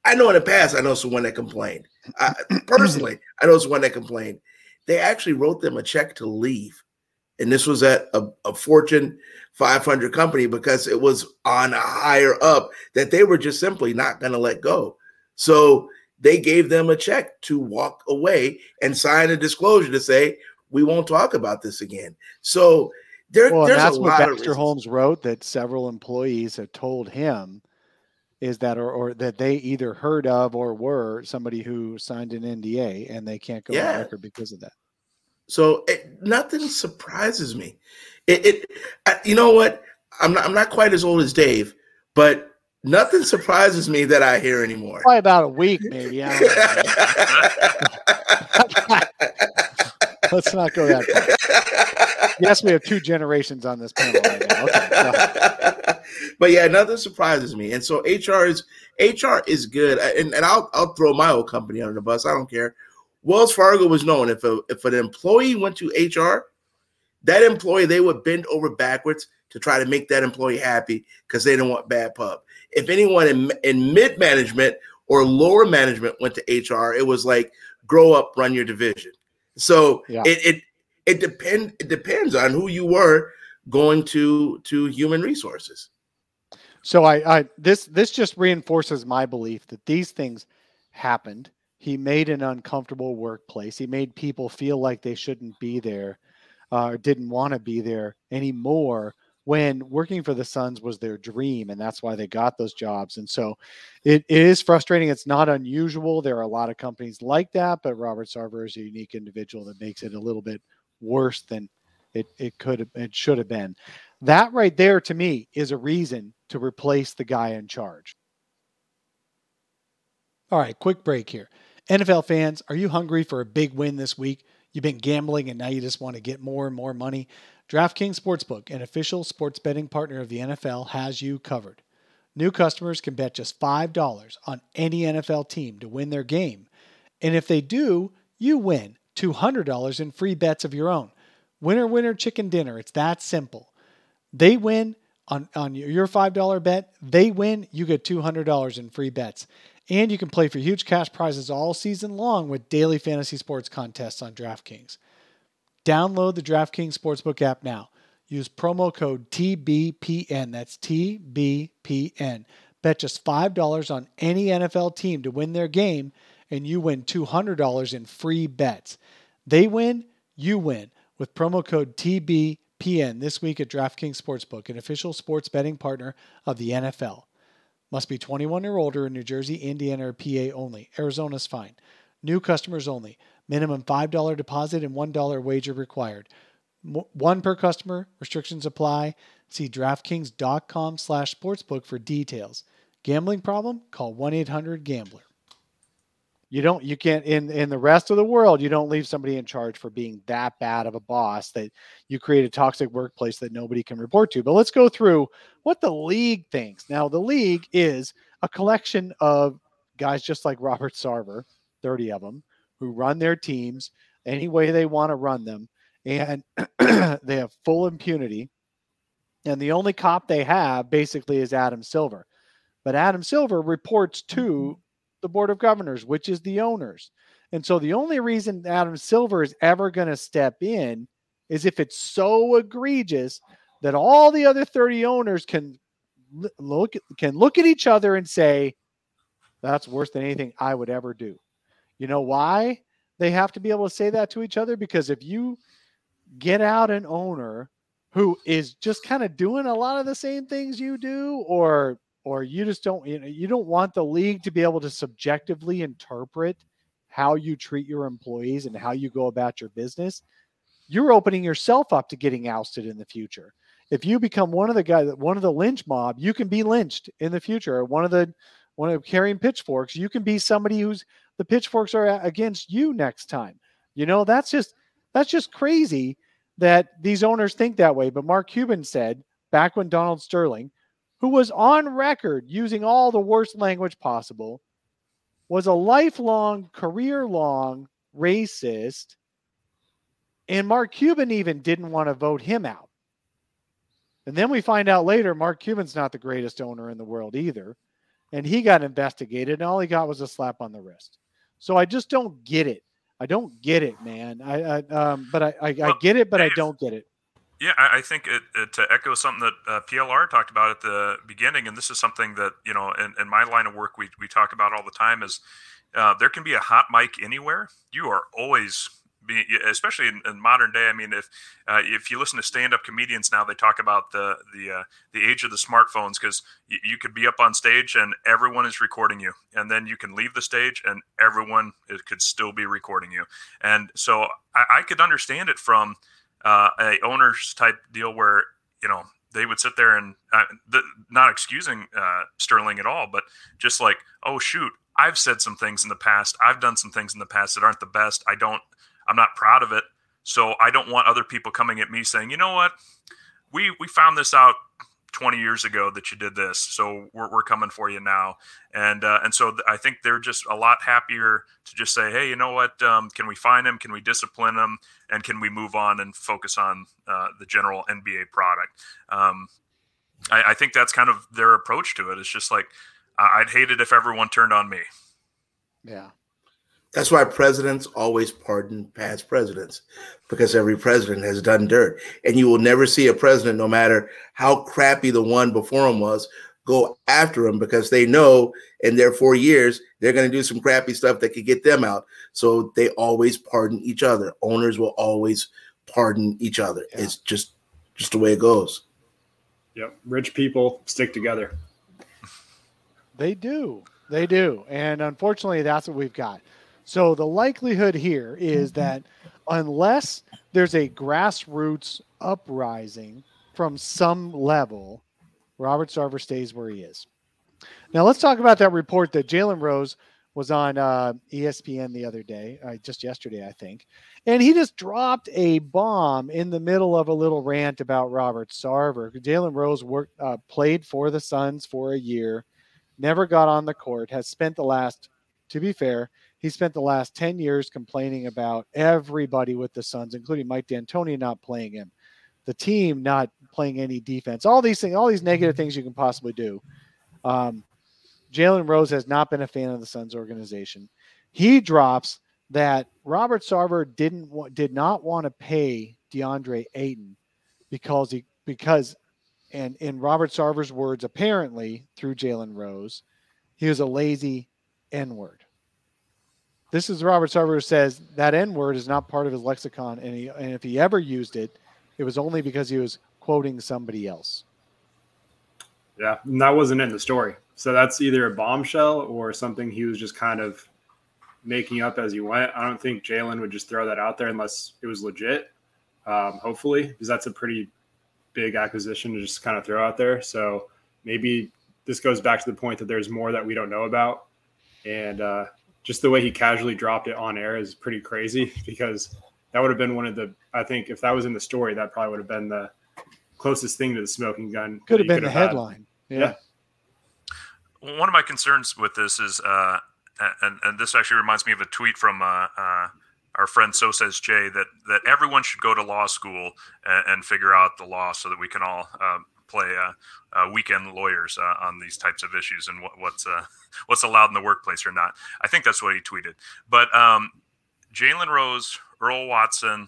I know in the past I know someone that complained. I, personally, I know someone that complained. They actually wrote them a check to leave and this was at a, a, Fortune 500 company because it was on a higher up that they were just simply not going to let go. So they gave them a check to walk away and sign a disclosure to say we won't talk about this again. So there, well, there's that's a what lot Baxter Holmes wrote that several employees have told him is that or, or that they either heard of or were somebody who signed an NDA and they can't go yeah. on record because of that. So it, nothing surprises me. It, it I, you know what? I'm not, I'm not quite as old as Dave, but nothing surprises me that I hear anymore. Probably about a week, maybe. Let's not go that far. Yes, we have two generations on this panel right now. Okay, but yeah, nothing surprises me. And so HR is HR is good, and, and I'll I'll throw my old company under the bus. I don't care. Wells Fargo was known if a, if an employee went to HR, that employee they would bend over backwards to try to make that employee happy because they don't want bad pub. If anyone in, in mid management or lower management went to HR, it was like grow up, run your division. So yeah. it it it depend it depends on who you were going to to human resources. So I, I this this just reinforces my belief that these things happened. He made an uncomfortable workplace. He made people feel like they shouldn't be there uh, didn't want to be there anymore when working for the Suns was their dream, and that's why they got those jobs. And so it, it is frustrating. It's not unusual. There are a lot of companies like that, but Robert Sarver is a unique individual that makes it a little bit worse than it, it could have it should have been. That right there to me is a reason to replace the guy in charge. All right, quick break here. NFL fans, are you hungry for a big win this week? You've been gambling and now you just want to get more and more money? DraftKings Sportsbook, an official sports betting partner of the NFL, has you covered. New customers can bet just $5 on any NFL team to win their game. And if they do, you win $200 in free bets of your own. Winner, winner, chicken dinner. It's that simple. They win on, on your $5 bet, they win, you get $200 in free bets. And you can play for huge cash prizes all season long with daily fantasy sports contests on DraftKings. Download the DraftKings Sportsbook app now. Use promo code TBPN. That's TBPN. Bet just $5 on any NFL team to win their game, and you win $200 in free bets. They win, you win with promo code TBPN this week at DraftKings Sportsbook, an official sports betting partner of the NFL. Must be 21 or older in New Jersey, Indiana, or PA only. Arizona's fine. New customers only. Minimum $5 deposit and $1 wager required. One per customer. Restrictions apply. See DraftKings.com slash sportsbook for details. Gambling problem? Call 1-800-GAMBLER. You don't you can't in in the rest of the world you don't leave somebody in charge for being that bad of a boss that you create a toxic workplace that nobody can report to. But let's go through what the league thinks. Now the league is a collection of guys just like Robert Sarver, 30 of them, who run their teams any way they want to run them and they have full impunity. And the only cop they have basically is Adam Silver. But Adam Silver reports to mm-hmm the board of governors, which is the owners. And so the only reason Adam Silver is ever going to step in is if it's so egregious that all the other 30 owners can look can look at each other and say that's worse than anything I would ever do. You know why they have to be able to say that to each other because if you get out an owner who is just kind of doing a lot of the same things you do or or you just don't you know you don't want the league to be able to subjectively interpret how you treat your employees and how you go about your business you're opening yourself up to getting ousted in the future. If you become one of the guys one of the lynch mob you can be lynched in the future. Or one of the one of carrying pitchforks you can be somebody who's the pitchforks are against you next time. You know that's just that's just crazy that these owners think that way. But mark cuban said back when donald sterling who was on record using all the worst language possible, was a lifelong, career long racist. And Mark Cuban even didn't want to vote him out. And then we find out later Mark Cuban's not the greatest owner in the world either. And he got investigated, and all he got was a slap on the wrist. So I just don't get it. I don't get it, man. I, I um, but I, I, I get it, but I don't get it. Yeah, I, think it, it, to echo something that uh, PLR talked about at the beginning, and this is something that you know, in, in my line of work, we we talk about all the time is uh, there can be a hot mic anywhere. You are always be, especially in, in, modern day. I mean, if uh, if you listen to stand-up comedians now, they talk about the the uh, the age of the smartphones because y- you could be up on stage and everyone is recording you, and then you can leave the stage and everyone is, could still be recording you. And so I, I could understand it from uh, a owners type deal where you know they would sit there and uh, the, not excusing uh, Sterling at all, but just like, oh shoot, I've said some things in the past, I've done some things in the past that aren't the best. I don't, I'm not proud of it, so I don't want other people coming at me saying, you know what, we we found this out 20 years ago that you did this. So we're, we're coming for you now. And uh, and so th- i think they're just a lot happier to just say hey you know what? Um, can we find him? Can we discipline him? And can we move on and focus on uh, the general nba product? Um, I, I, think that's kind of their approach to it. It's just like i'd hate it if everyone turned on me. Yeah that's why presidents always pardon past presidents because every president has done dirt. And you will never see a president, no matter how crappy the one before him was, go after him because they know in their four years they're going to do some crappy stuff that could get them out. So they always pardon each other. Owners will always pardon each other. Yeah. It's just just the way it goes. Yep, rich people stick together. They do. They do. And unfortunately, that's what we've got. So the likelihood here is mm-hmm. that unless there's a grassroots uprising from some level, Robert Sarver stays where he is. Now let's talk about that report that Jalen Rose was on uh, ESPN the other day, uh, just yesterday, I think, and he just dropped a bomb in the middle of a little rant about Robert Sarver. Jalen Rose worked, uh, played for the Suns for a year, never got on the court, has spent the last, to be fair, he spent the last 10 years complaining about everybody with the Suns, including Mike D'Antoni not playing him, the team not playing any defense, all these things, all these negative things you can possibly do. Um, Jalen Rose has not been a fan of the Suns organization. He drops that Robert Sarver didn't did not want to pay DeAndre Ayton because he because and in Robert Sarver's words, apparently through Jalen Rose, he was a lazy N word. This is Robert Sarver who says that N word is not part of his lexicon, and, he, and if he ever used it, it was only because he was quoting somebody else. Yeah, and that wasn't in the story. So that's either a bombshell or something he was just kind of making up as he went. I don't think Jalen would just throw that out there unless it was legit. Um, hopefully, because that's a pretty big acquisition to just kind of throw out there. So maybe this goes back to the point that there's more that we don't know about, and uh, just the way he casually dropped it on air is pretty crazy because that would have been one of the I think if that was in the story, that probably would have been the closest thing to the smoking gun. Could have been the headline. Yeah. yeah. One of my concerns with this is, uh, and and this actually reminds me of a tweet from uh, uh, our friend So Says Jay that that everyone should go to law school and, and figure out the law so that we can all um, play uh, uh, weekend lawyers uh, on these types of issues and what, what's what's allowed in the workplace or not. I think that's what he tweeted. But um, Jalen Rose, Earl Watson,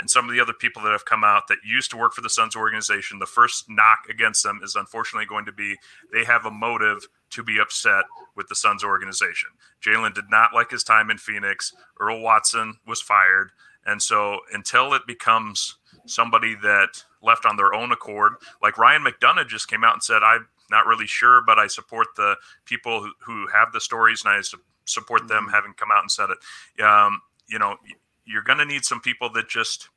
and some of the other people that have come out that used to work for the Suns organization, the first knock against them is unfortunately going to be they have a motive to be upset with the Suns organization. Jalen did not like his time in Phoenix. Earl Watson was fired. And so until it becomes somebody that left on their own accord. Like Ryan McDonough just came out and said, I'm not really sure, but I support the people who, who have the stories and I support them mm-hmm. having come out and said it. Um, you know, you're going to need some people that just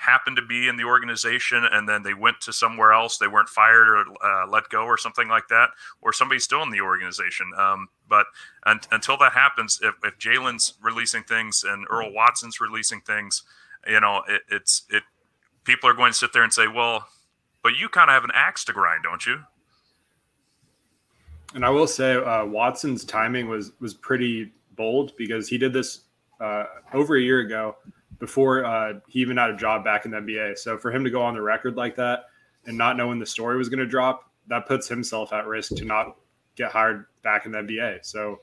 happened to be in the organization and then they went to somewhere else. They weren't fired or uh, let go or something like that, or somebody's still in the organization. Um, but un- until that happens, if, if Jalen's releasing things and Earl Watson's releasing things, you know, it, it's it people are going to sit there and say, well, but you kind of have an axe to grind, don't you? And I will say, uh, Watson's timing was was pretty bold because he did this uh, over a year ago before uh, he even had a job back in the NBA. So for him to go on the record like that and not knowing the story was going to drop, that puts himself at risk to not get hired back in the NBA. So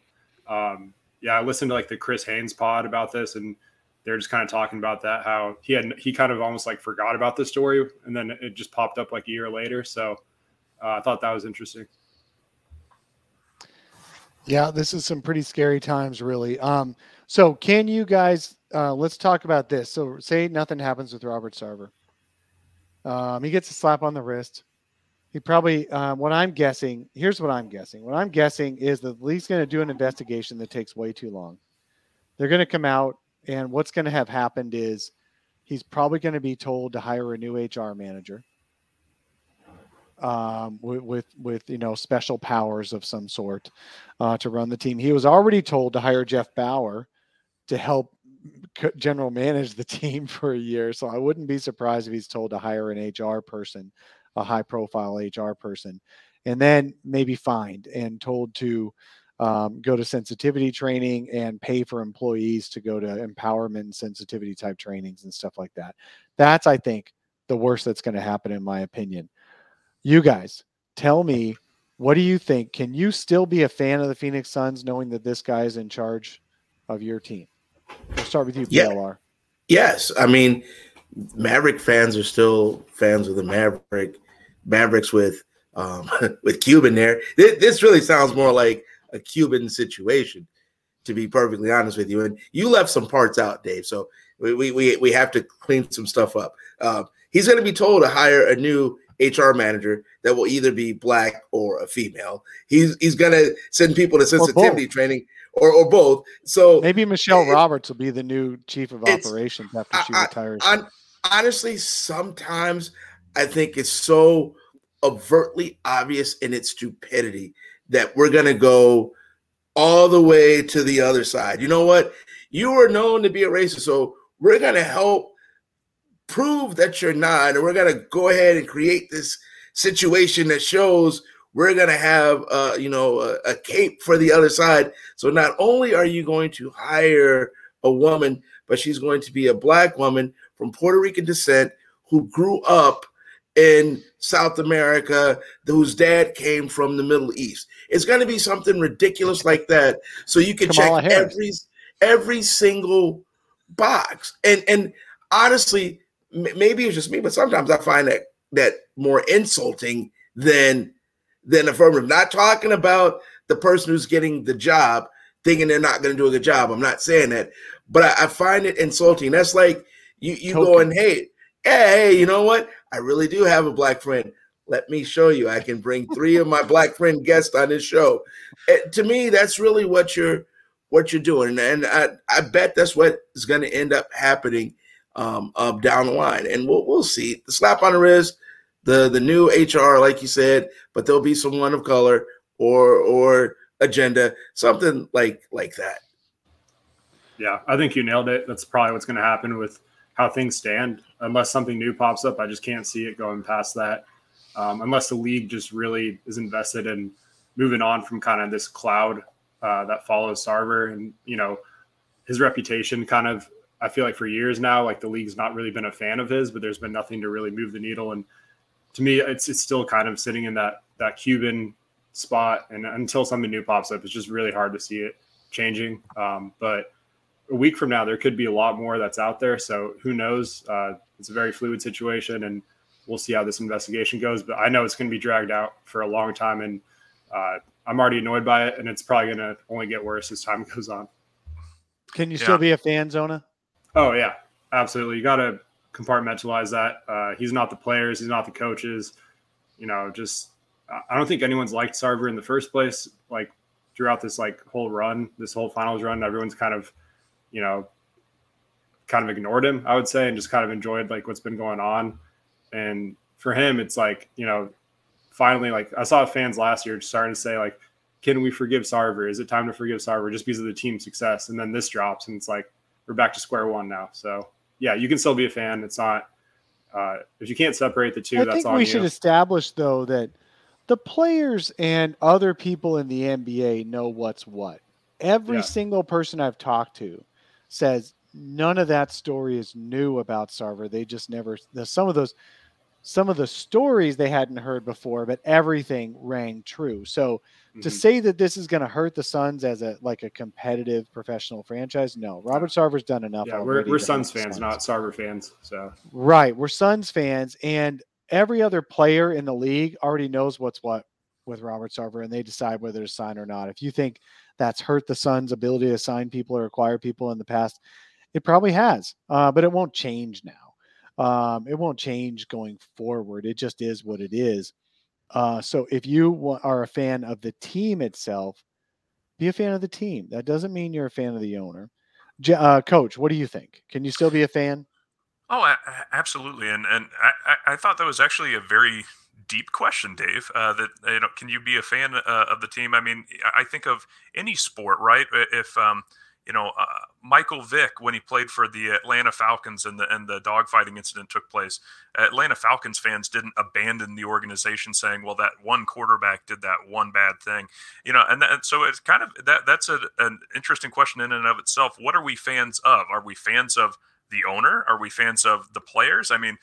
um, yeah, I listened to like the Chris Haynes pod about this, and they're just kind of talking about that how he had he kind of almost like forgot about the story and then it just popped up like a year later. So uh, i thought that was interesting. Yeah this is some pretty scary times really. Um so can you guys uh let's talk about this. So say nothing happens with robert sarver. Um he gets a slap on the wrist. He probably um, what i'm guessing here's what i'm guessing. What i'm guessing is that league's going to do an investigation that takes way too long. They're going to come out and what's going to have happened is he's probably going to be told to hire a new HR manager um, with, with, with you know special powers of some sort uh, to run the team. He was already told to hire Jeff Bower to help general manage the team for a year. So I wouldn't be surprised if he's told to hire an HR person, a high profile HR person, and then maybe fined and told to um, go to sensitivity training and pay for employees to go to empowerment and sensitivity type trainings and stuff like that. That's, I think, the worst that's going to happen, in my opinion. You guys, tell me, what do you think? Can you still be a fan of the Phoenix Suns knowing that this guy is in charge of your team? We'll start with you, yeah. PLR. Yes. I mean, Maverick fans are still fans of the Maverick Mavericks with um, with Cuban there. This, this really sounds more like a Cuban situation, to be perfectly honest with you. And you left some parts out, Dave. So we we we have to clean some stuff up. Uh, he's going to be told to hire a new HR manager that will either be black or a female. He's he's going to send people to sensitivity training or, or both. So maybe Michelle it, Roberts will be the new chief of operations after she I, retires. I, honestly, sometimes I think it's so overtly obvious in its stupidity that we're going to go all the way to the other side. You know what? You are known to be a racist, so we're going to help prove that you're not, and we're going to go ahead and create this situation that shows we're going to have, uh, you know, a, a cape for the other side. So not only are you going to hire a woman, but she's going to be a black woman from Puerto Rican descent who grew up in South America, whose dad came from the Middle East. It's going to be something ridiculous like that. So you can Kamala check Harris. every every single box. And and honestly, maybe it's just me, but sometimes I find that that more insulting than than affirmative. Not talking about the person who's getting the job thinking they're not going to do a good job. I'm not saying that, but I, I find it insulting. That's like you you Token. going, hey, hey, you know what? I really do have a black friend. Let me show you. I can bring three of my black friend guests on this show. It, to me, that's really what you're what you're doing, and I I bet that's what is going to end up happening um, down the line, and we'll we'll see. The slap on the wrist, the the new HR, like you said, but there'll be someone of color or or agenda, something like like that. Yeah, I think you nailed it. That's probably what's going to happen with how things stand. Unless something new pops up, I just can't see it going past that. Um, unless the league just really is invested in moving on from kind of this cloud uh, that follows Sarver, and you know his reputation kind of. I feel like for years now, like the league's not really been a fan of his, but there's been nothing to really move the needle. And to me, it's it's still kind of sitting in that that Cuban spot, and until something new pops up, it's just really hard to see it changing. Um, but a week from now, there could be a lot more that's out there. So who knows? Uh, it's a very fluid situation, and we'll see how this investigation goes. But I know it's going to be dragged out for a long time, and uh, I'm already annoyed by it, and it's probably going to only get worse as time goes on. Can you yeah. still be a fan, Zona? Oh yeah, absolutely. You got to compartmentalize that. Uh, he's not the players, he's not the coaches. You know, just I don't think anyone's liked Sarver in the first place. Like throughout this like whole run, this whole finals run, everyone's kind of you know, kind of ignored him, I would say, and just kind of enjoyed like what's been going on. And for him, it's like, you know, finally, like I saw fans last year starting to say, like, can we forgive Sarver? Is it time to forgive Sarver just because of the team success? And then this drops, and it's like we're back to square one now. So yeah, you can still be a fan. It's not uh, if you can't separate the two. I that's think we you. should establish though that the players and other people in the NBA know what's what. Every yeah. single person I've talked to says none of that story is new about Sarver. They just never some of those some of the stories they hadn't heard before, but everything rang true. So mm-hmm. to say that this is going to hurt the Suns as a like a competitive professional franchise, no. Robert Sarver's done enough. Yeah, we're, we're Suns fans, Suns. not Sarver fans. So right, we're Suns fans, and every other player in the league already knows what's what with Robert Sarver, and they decide whether to sign or not. If you think that's hurt the Suns' ability to sign people or acquire people in the past. It probably has, uh, but it won't change now. Um, it won't change going forward. It just is what it is. Uh, so if you are a fan of the team itself, be a fan of the team. That doesn't mean you're a fan of the owner. Uh, Coach, what do you think? Can you still be a fan? Oh, absolutely. And and I, I thought that was actually a very deep question, Dave. Uh, that you know, can you be a fan uh, of the team? I mean, I think of any sport, right? If um, you know, uh, Michael Vick when he played for the Atlanta Falcons and the and the dogfighting incident took place, Atlanta Falcons fans didn't abandon the organization saying, "Well, that one quarterback did that one bad thing," you know. And, that, so it's kind of that that's a, an interesting question in and of itself. What are we fans of? Are we fans of the owner? Are we fans of the players? I mean,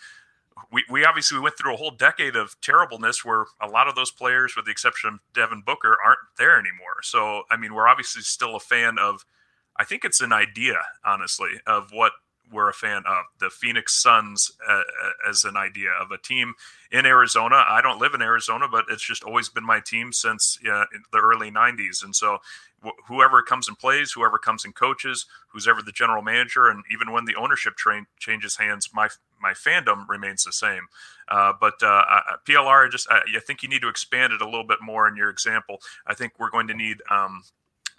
we, we obviously we went through a whole decade of terribleness where a lot of those players, with the exception of Devin Booker, aren't there anymore. So, I mean, we're obviously still a fan of, I think it's an idea, honestly, of what we're a fan of the Phoenix Suns uh, as an idea of a team in Arizona. I don't live in Arizona, but it's just always been my team since uh, the early 90s. And so wh- whoever comes and plays, whoever comes and coaches, who's ever the general manager, and even when the ownership train changes hands, my my fandom remains the same. Uh, but uh, PLR, I just I, I, think you need to expand it a little bit more in your example. I think we're going to need um,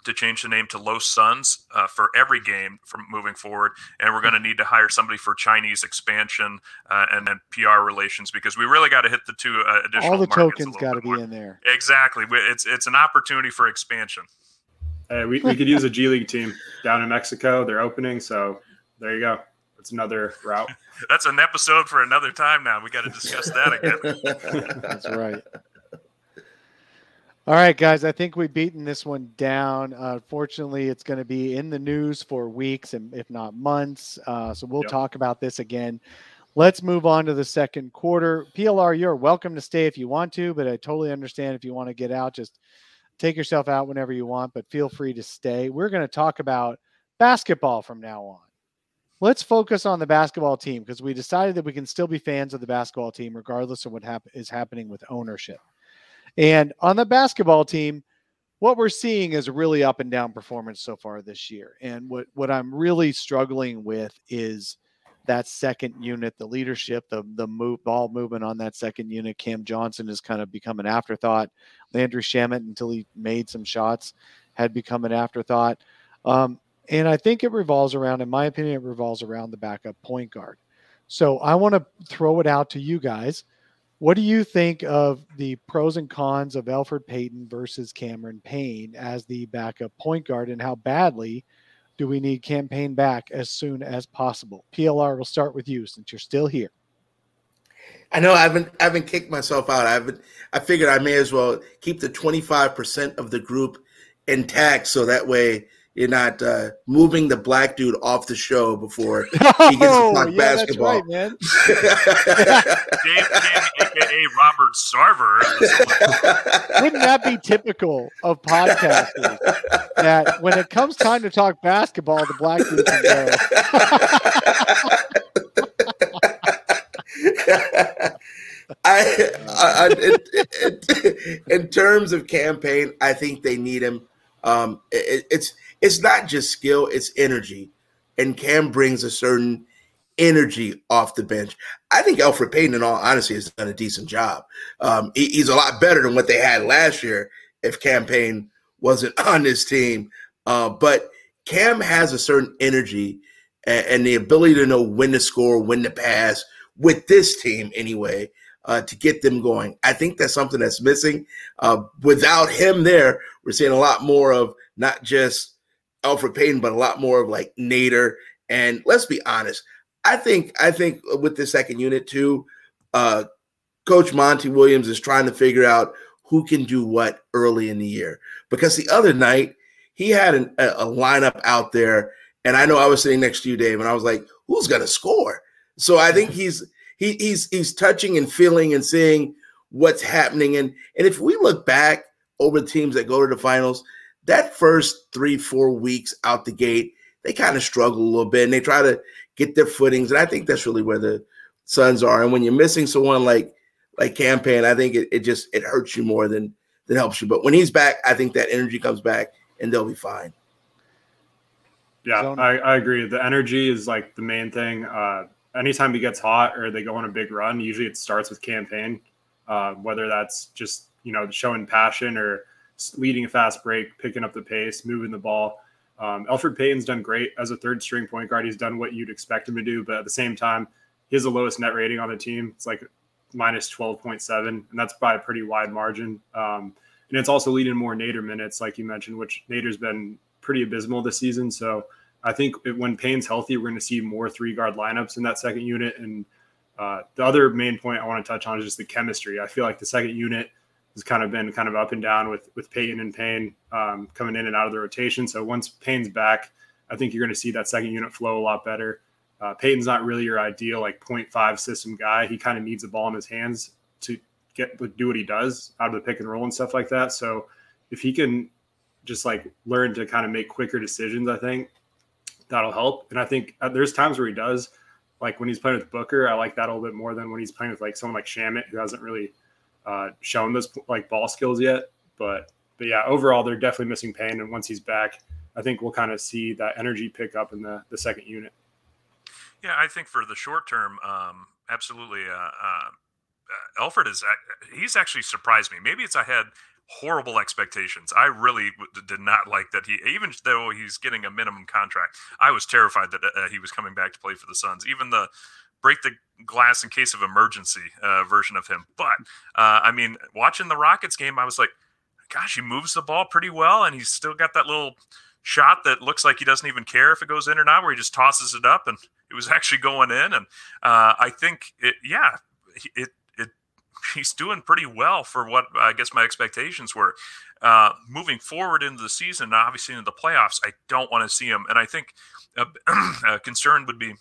to change the name to Los Suns uh, for every game from moving forward, and we're going to need to hire somebody for Chinese expansion uh, and then PR relations because we really got to hit the two uh, additional. All the tokens got to be in there. Exactly, it's it's an opportunity for expansion. Hey, we, we could use a G League team down in Mexico. They're opening, so there you go. It's another route. That's an episode for another time. Now we got to discuss that again. That's right. All right, guys. I think we've beaten this one down. Uh, fortunately, it's going to be in the news for weeks and if not months. Uh, so we'll yep. talk about this again. Let's move on to the second quarter. PLR, you're welcome to stay if you want to, but I totally understand if you want to get out. Just take yourself out whenever you want, but feel free to stay. We're going to talk about basketball from now on. Let's focus on the basketball team because we decided that we can still be fans of the basketball team regardless of what hap- is happening with ownership. And on the basketball team, what we're seeing is really up and down performance so far this year. And what, what I'm really struggling with is that second unit, the leadership, the the move ball movement on that second unit. Cam Johnson has kind of become an afterthought. Landry Shamet, until he made some shots, had become an afterthought. Um, and I think it revolves around, in my opinion, it revolves around the backup point guard. So I want to throw it out to you guys. What do you think of the pros and cons of Elfrid Payton versus Cameron Payne as the backup point guard, and how badly do we need Cam Payne back as soon as possible? PLR, will start with you since you're still here. I know I haven't I haven't kicked myself out. I haven't. I figured I may as well keep the twenty five percent of the group intact, so that way you're not uh, moving the black dude off the show before he gets to oh, talk yeah, basketball. That's right, man. Dave, aka Robert Sarver. Wouldn't that be typical of podcasters? That when it comes time to talk basketball, the black dude can go. I, I, I in, in, terms of Cam Payne, I think they need him. Um, it, it's it's not just skill, it's energy. And Cam brings a certain energy off the bench. I think Elfrid Payton, in all honesty, has done a decent job. Um, he, he's a lot better than what they had last year if Cam Payne wasn't on this team. Uh, but Cam has a certain energy and, and, the ability to know when to score, when to pass with this team anyway. Uh, to get them going. I think that's something that's missing. Uh, without him there, we're seeing a lot more of not just Elfrid Payton, but a lot more of like Nader. And let's be honest, I think I think with the second unit too, uh, Coach Monty Williams is trying to figure out who can do what early in the year. Because the other night he had an, a, a lineup out there, and I know I was sitting next to you, Dave, and I was like, "Who's going to score?" So I think he's he, he's he's touching and feeling and seeing what's happening. And and if we look back over the teams that go to the finals, that first three, four weeks out the gate, they kind of struggle a little bit and they try to get their footings. And I think that's really where the Suns are. And when you're missing someone like like Cam Payne, I think it, it just it hurts you more than than helps you. But when he's back, I think that energy comes back and they'll be fine. Yeah, I, I agree. The energy is like the main thing. Uh, anytime he gets hot or they go on a big run, usually it starts with Cam Payne, uh, whether that's just you know showing passion or leading a fast break, picking up the pace, moving the ball. Um, Elfrid Payton's done great as a third string point guard. He's done what you'd expect him to do, but at the same time, he has the lowest net rating on the team. It's like minus 12.7, and that's by a pretty wide margin. Um, and it's also leading more Nader minutes, like you mentioned, which Nader's been pretty abysmal this season. So I think when Payne's healthy, we're going to see more three guard lineups in that second unit. And uh, the other main point I want to touch on is just the chemistry. I feel like the second unit – has kind of been kind of up and down with with Payton and Payne um, coming in and out of the rotation. So once Payne's back, I think you're going to see that second unit flow a lot better. Uh, Payton's not really your ideal like 0.5 system guy. He kind of needs the ball in his hands to get do what he does out of the pick and roll and stuff like that. So if he can just like learn to kind of make quicker decisions, I think that'll help. And I think uh, there's times where he does, like when he's playing with Booker, I like that a little bit more than when he's playing with like someone like Shamet who hasn't really uh, shown those like ball skills yet. But but yeah, overall they're definitely missing Payne, and once he's back, I think we'll kind of see that energy pick up in the the second unit. Yeah, I think for the short term, um, absolutely. Uh, uh, uh Elfrid is he's actually surprised me. Maybe it's I had horrible expectations. I really did not like that he, even though he's getting a minimum contract, I was terrified that uh, he was coming back to play for the Suns. Even the break the glass in case of emergency uh, version of him. But uh, I mean, watching the Rockets game, I was like, gosh, he moves the ball pretty well, and he's still got that little shot that looks like he doesn't even care if it goes in or not, where he just tosses it up, and it was actually going in. And uh, I think, it, yeah, it it he's doing pretty well for what I guess my expectations were. Uh, moving forward into the season, obviously into the playoffs, I don't want to see him, and I think a, a concern would be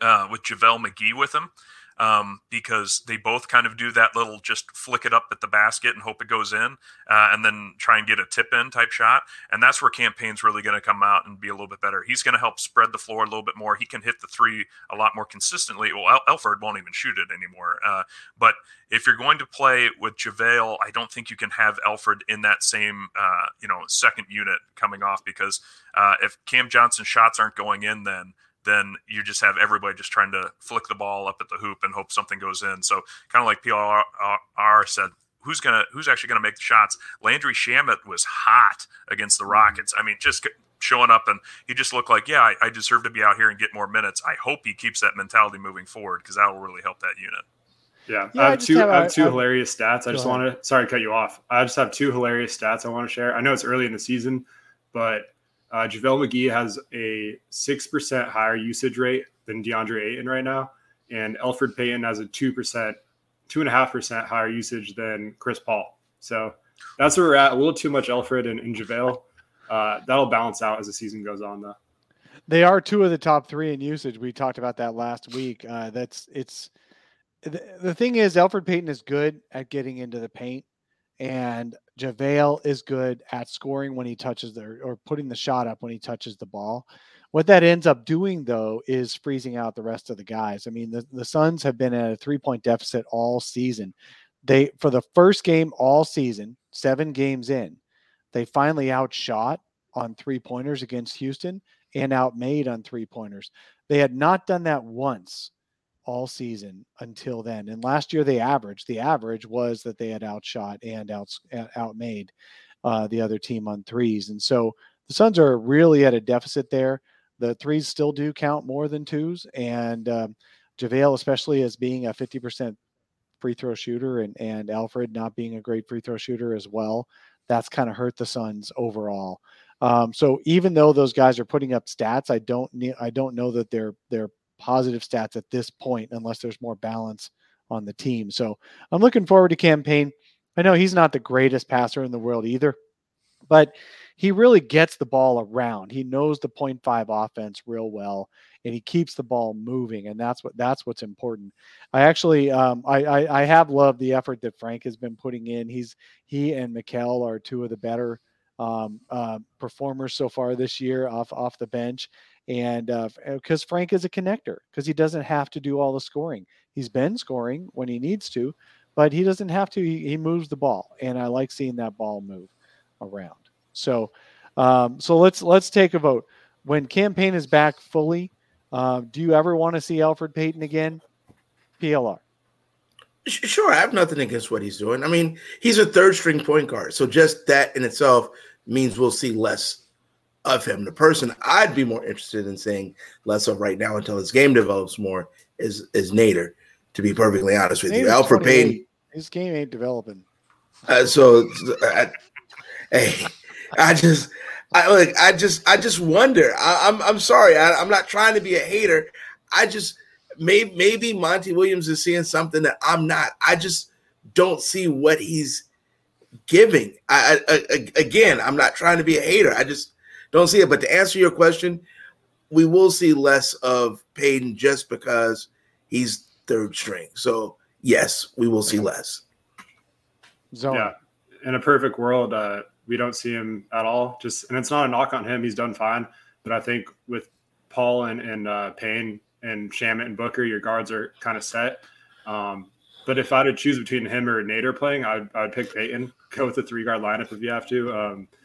uh, with JaVale McGee with him um, because they both kind of do that little just flick it up at the basket and hope it goes in uh, and then try and get a tip in type shot. And that's where Cam Payne's really going to come out and be a little bit better. He's going to help spread the floor a little bit more. He can hit the three a lot more consistently. Well, El- Elfrid won't even shoot it anymore. Uh, but if you're going to play with JaVale, I don't think you can have Elfrid in that same, uh, you know, second unit coming off because uh, if Cam Johnson shots aren't going in, then then you just have everybody just trying to flick the ball up at the hoop and hope something goes in. So kind of like PLR said, who's gonna who's actually gonna make the shots? Landry Shamet was hot against the mm-hmm. Rockets. I mean, just showing up and he just looked like, yeah, I, I deserve to be out here and get more minutes. I hope he keeps that mentality moving forward because that will really help that unit. Yeah, yeah I have I two. Have, I have two hilarious stats. I just want to. Sorry to cut you off. I just have two hilarious stats I want to share. I know it's early in the season, but uh, JaVale McGee has a 6% higher usage rate than DeAndre Ayton right now. And Elfrid Payton has a 2%, 2.5% higher usage than Chris Paul. So that's where we're at. A little too much Elfrid and, and JaVale. Uh, that'll balance out as the season goes on, though. They are two of the top three in usage. We talked about that last week. Uh, that's it's the, the thing is, Elfrid Payton is good at getting into the paint, and JaVale is good at scoring when he touches the or putting the shot up when he touches the ball. What that ends up doing though is freezing out the rest of the guys. I mean, the, the Suns have been at a three point deficit all season. They for the first game all season, seven games in, they finally outshot on three pointers against Houston and outmade on three pointers. They had not done that once all season until then. And last year they averaged. The average was that they had outshot and out outmade uh, the other team on threes. And so the Suns are really at a deficit there. The threes still do count more than twos, and um, JaVale, especially as being a 50% free throw shooter, and and Elfrid not being a great free throw shooter as well, that's kind of hurt the Suns overall. Um, so even though those guys are putting up stats, I don't need, I don't know that they're they're positive stats at this point unless there's more balance on the team. So I'm looking forward to Cam Payne. I know he's not the greatest passer in the world either, but he really gets the ball around. He knows the point five offense real well, and he keeps the ball moving, and that's what that's what's important. I actually, um, I, I, I have loved the effort that Frank has been putting in. He's he and Mikal are two of the better um, uh, performers so far this year off off the bench, and because uh, Frank is a connector, because he doesn't have to do all the scoring. He's been scoring when he needs to, but he doesn't have to. He, he moves the ball, and I like seeing that ball move around. So, um, so let's let's take a vote. When Cam Payne is back fully, uh, do you ever want to see Elfrid Payton again? PLR. Sure, I have nothing against what he's doing. I mean, he's a third string point guard, so just that in itself means we'll see less of him. The person I'd be more interested in seeing less of right now until his game develops more is is Nader. To be perfectly honest with Nader's you, Elfrid Payton, his game ain't developing. Uh, so, I, hey, I just, I like, I just, I just wonder. I, am I'm, I'm sorry. I, I'm not trying to be a hater. I just maybe maybe Monty Williams is seeing something that I'm not. I just don't see what he's giving. I, I, I again, I'm not trying to be a hater. I just don't see it. But to answer your question, we will see less of Payton just because he's third string. So yes, we will see less. Zone. Yeah, in a perfect world, uh, we don't see him at all. Just and it's not a knock on him; he's done fine. But I think with Paul and, and uh, Payne and Shamet and Booker, your guards are kind of set. Um, but if I had to choose between him or Nader playing, I'd, I'd pick Payton. Go with the three guard lineup if you have to. Um, I,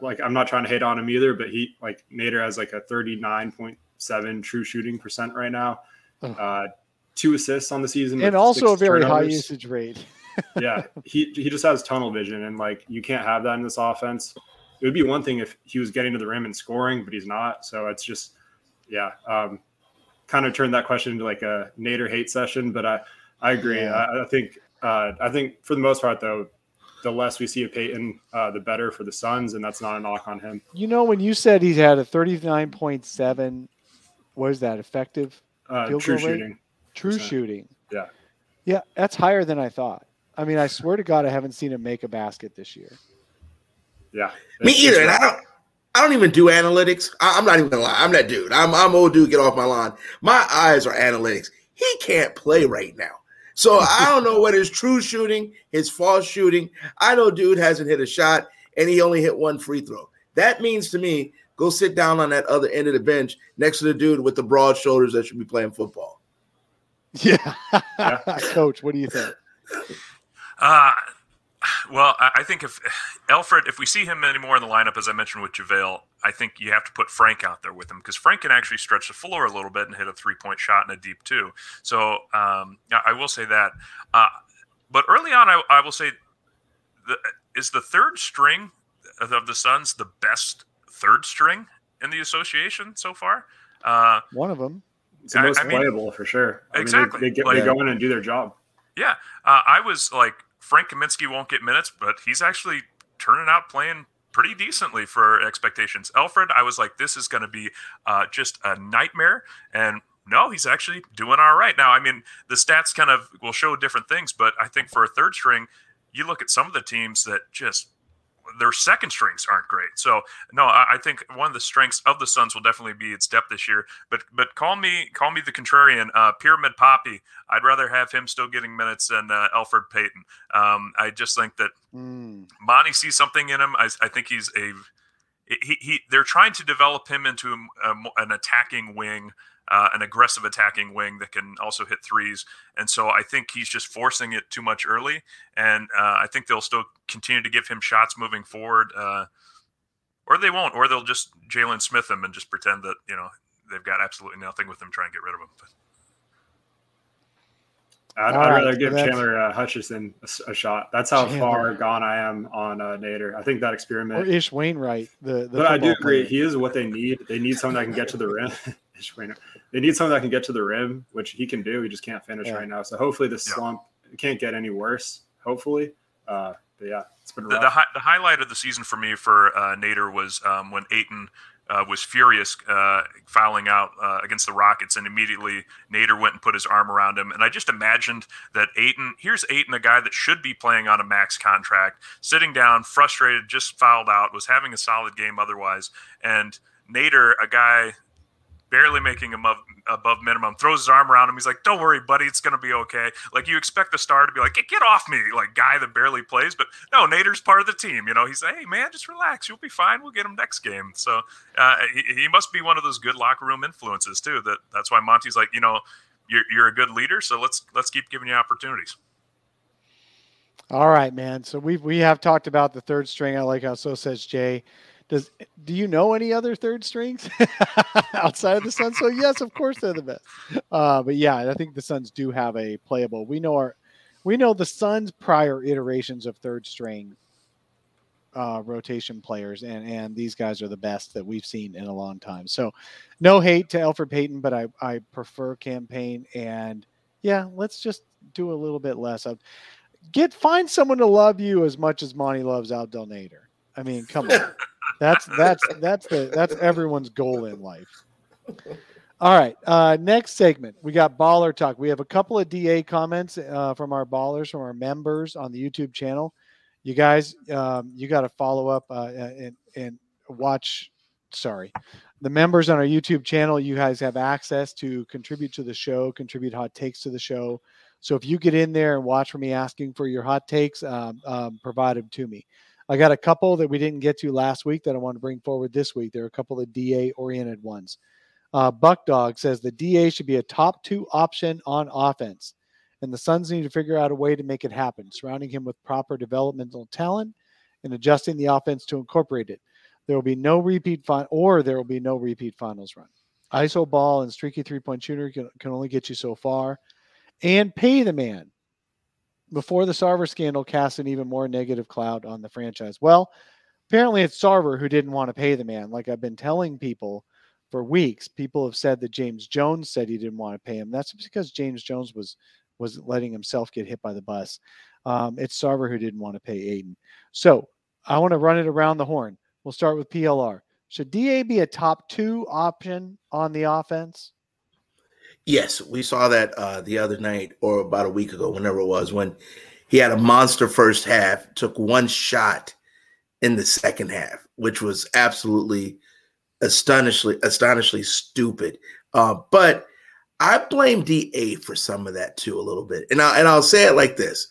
like I'm not trying to hate on him either, but he like Nader has like a 39.7 true shooting percent right now. Uh, two assists on the season, and also a very turnovers. high usage rate. yeah, he he just has tunnel vision, and like you can't have that in this offense. It would be one thing if he was getting to the rim and scoring, but he's not. So it's just, yeah, um, kind of turned that question into like a Nader hate session. But I I agree. Yeah. I, I, think uh, I think for the most part though, the less we see of Payton, uh, the better for the Suns, and that's not a knock on him. You know, when you said he's had a thirty-nine point seven, what is that effective? Uh, true shooting. True percent. shooting. Yeah. Yeah, that's higher than I thought. I mean, I swear to God, I haven't seen him make a basket this year. Yeah, me either. And I don't. I don't even do analytics. I, am not even gonna lie. I'm that dude. I'm I'm old dude. Get off my lawn. My eyes are analytics. He can't play right now. So I don't know what his true shooting, his false shooting. I know dude hasn't hit a shot and he only hit one free throw. That means to me, go sit down on that other end of the bench next to the dude with the broad shoulders that should be playing football. Yeah. yeah. Coach, what do you think? Uh, well, I think if Elfrid, if we see him anymore in the lineup, as I mentioned with JaVale, I think you have to put Frank out there with him because Frank can actually stretch the floor a little bit and hit a three point shot in a deep two. So um, I will say that. Uh, but early on, I, I will say, the, is the third string of the Suns the best third string in the association so far? Uh, One of them. It's the most I, I playable for sure. I exactly. Mean, they, they, get, like, they go in and do their job. Yeah, uh, I was like Frank Kaminsky won't get minutes, but he's actually turning out playing pretty decently for expectations. Elfrid, I was like, this is going to be uh, just a nightmare, and no, he's actually doing all right. Now, I mean, the stats kind of will show different things, but I think for a third string, you look at some of the teams that just their second strings aren't great. So no, I, I, think one of the strengths of the Suns will definitely be its depth this year. But but call me call me the contrarian, uh, Pyramid Poppy. I'd rather have him still getting minutes than uh, Elfrid Payton. Um, I just think that mm. Monty sees something in him. I, I think he's a he, he they're trying to develop him into a, a, an attacking wing uh, an aggressive attacking wing that can also hit threes. And so I think he's just forcing it too much early. And uh, I think they'll still continue to give him shots moving forward. Uh, or they won't, or they'll just Jalen Smith him and just pretend that, you know, they've got absolutely nothing with him, try and get rid of him. But, I'd, I'd rather give Chandler uh, Hutchison a, a, shot. That's how Chandler. far gone I am on uh, Nader. I think that experiment. Or Ish Wainwright. The, the but I do agree. Player. He is what they need. They need someone that can get to the rim. Ish Wainwright. They need someone that can get to the rim, which he can do. He just can't finish yeah. right now. So hopefully the slump yeah. can't get any worse. Hopefully. Uh, but yeah, it's been the, the, hi- the, highlight of the season for me for uh, Nader was um, when Ayton – uh, was furious uh, fouling out uh, against the Rockets, and immediately Nader went and put his arm around him. And I just imagined that Ayton, here's Ayton, a guy that should be playing on a max contract, sitting down, frustrated, just fouled out, was having a solid game otherwise, and Nader, a guy barely making above, above minimum, throws his arm around him. He's like, "Don't worry, buddy, it's gonna be okay." Like you expect the star to be like, "Get off me!" Like guy that barely plays, but no, Nader's part of the team. You know, he's like, "Hey man, just relax. You'll be fine. We'll get him next game." So uh, he, he must be one of those good locker room influences too. That that's why Monty's like, you know, you're you're a good leader, so let's let's keep giving you opportunities. All right, man. So we we have talked about the third string. I like how so says Jay. Does do you know any other third strings outside of the Suns? So yes, of course they're the best. Uh, but yeah, I think the Suns do have a playable. We know our we know the Suns prior iterations of third string uh, rotation players, and and these guys are the best that we've seen in a long time. So, no hate to Elfrid Payton, but I I prefer Cam Payne, and yeah, let's just do a little bit less of. Get find someone to love you as much as Monty loves Abdel Nader. I mean, come on. That's that's that's the that's everyone's goal in life. All right. Uh, next segment, we got baller talk. We have a couple of DA comments uh, from our ballers, from our members on the YouTube channel. You guys, um, you got to follow up uh, and and watch. Sorry, the members on our YouTube channel. You guys have access to contribute to the show, contribute hot takes to the show. So if you get in there and watch for me asking for your hot takes, um, um, provide them to me. I got a couple that we didn't get to last week that I want to bring forward this week. There are a couple of DA oriented ones. Uh, Buck Dog says the DA should be a top two option on offense, and the Suns need to figure out a way to make it happen, surrounding him with proper developmental talent and adjusting the offense to incorporate it. There will be no repeat fin- or there will be no repeat finals run. ISO ball and streaky three point shooter can, can only get you so far, and pay the man. Before the Sarver scandal cast an even more negative cloud on the franchise. Well, apparently it's Sarver who didn't want to pay the man. Like I've been telling people for weeks, people have said that James Jones said he didn't want to pay him. That's because James Jones was was letting himself get hit by the bus. Um, it's Sarver who didn't want to pay Ayton. So I want to run it around the horn. We'll start with PLR. Should DA be a top two option on the offense? Yes, we saw that uh, the other night or about a week ago, whenever it was, when he had a monster first half, took one shot in the second half, which was absolutely astonishingly, astonishingly stupid. Uh, but I blame DA for some of that too, a little bit. And, I, and I'll say it like this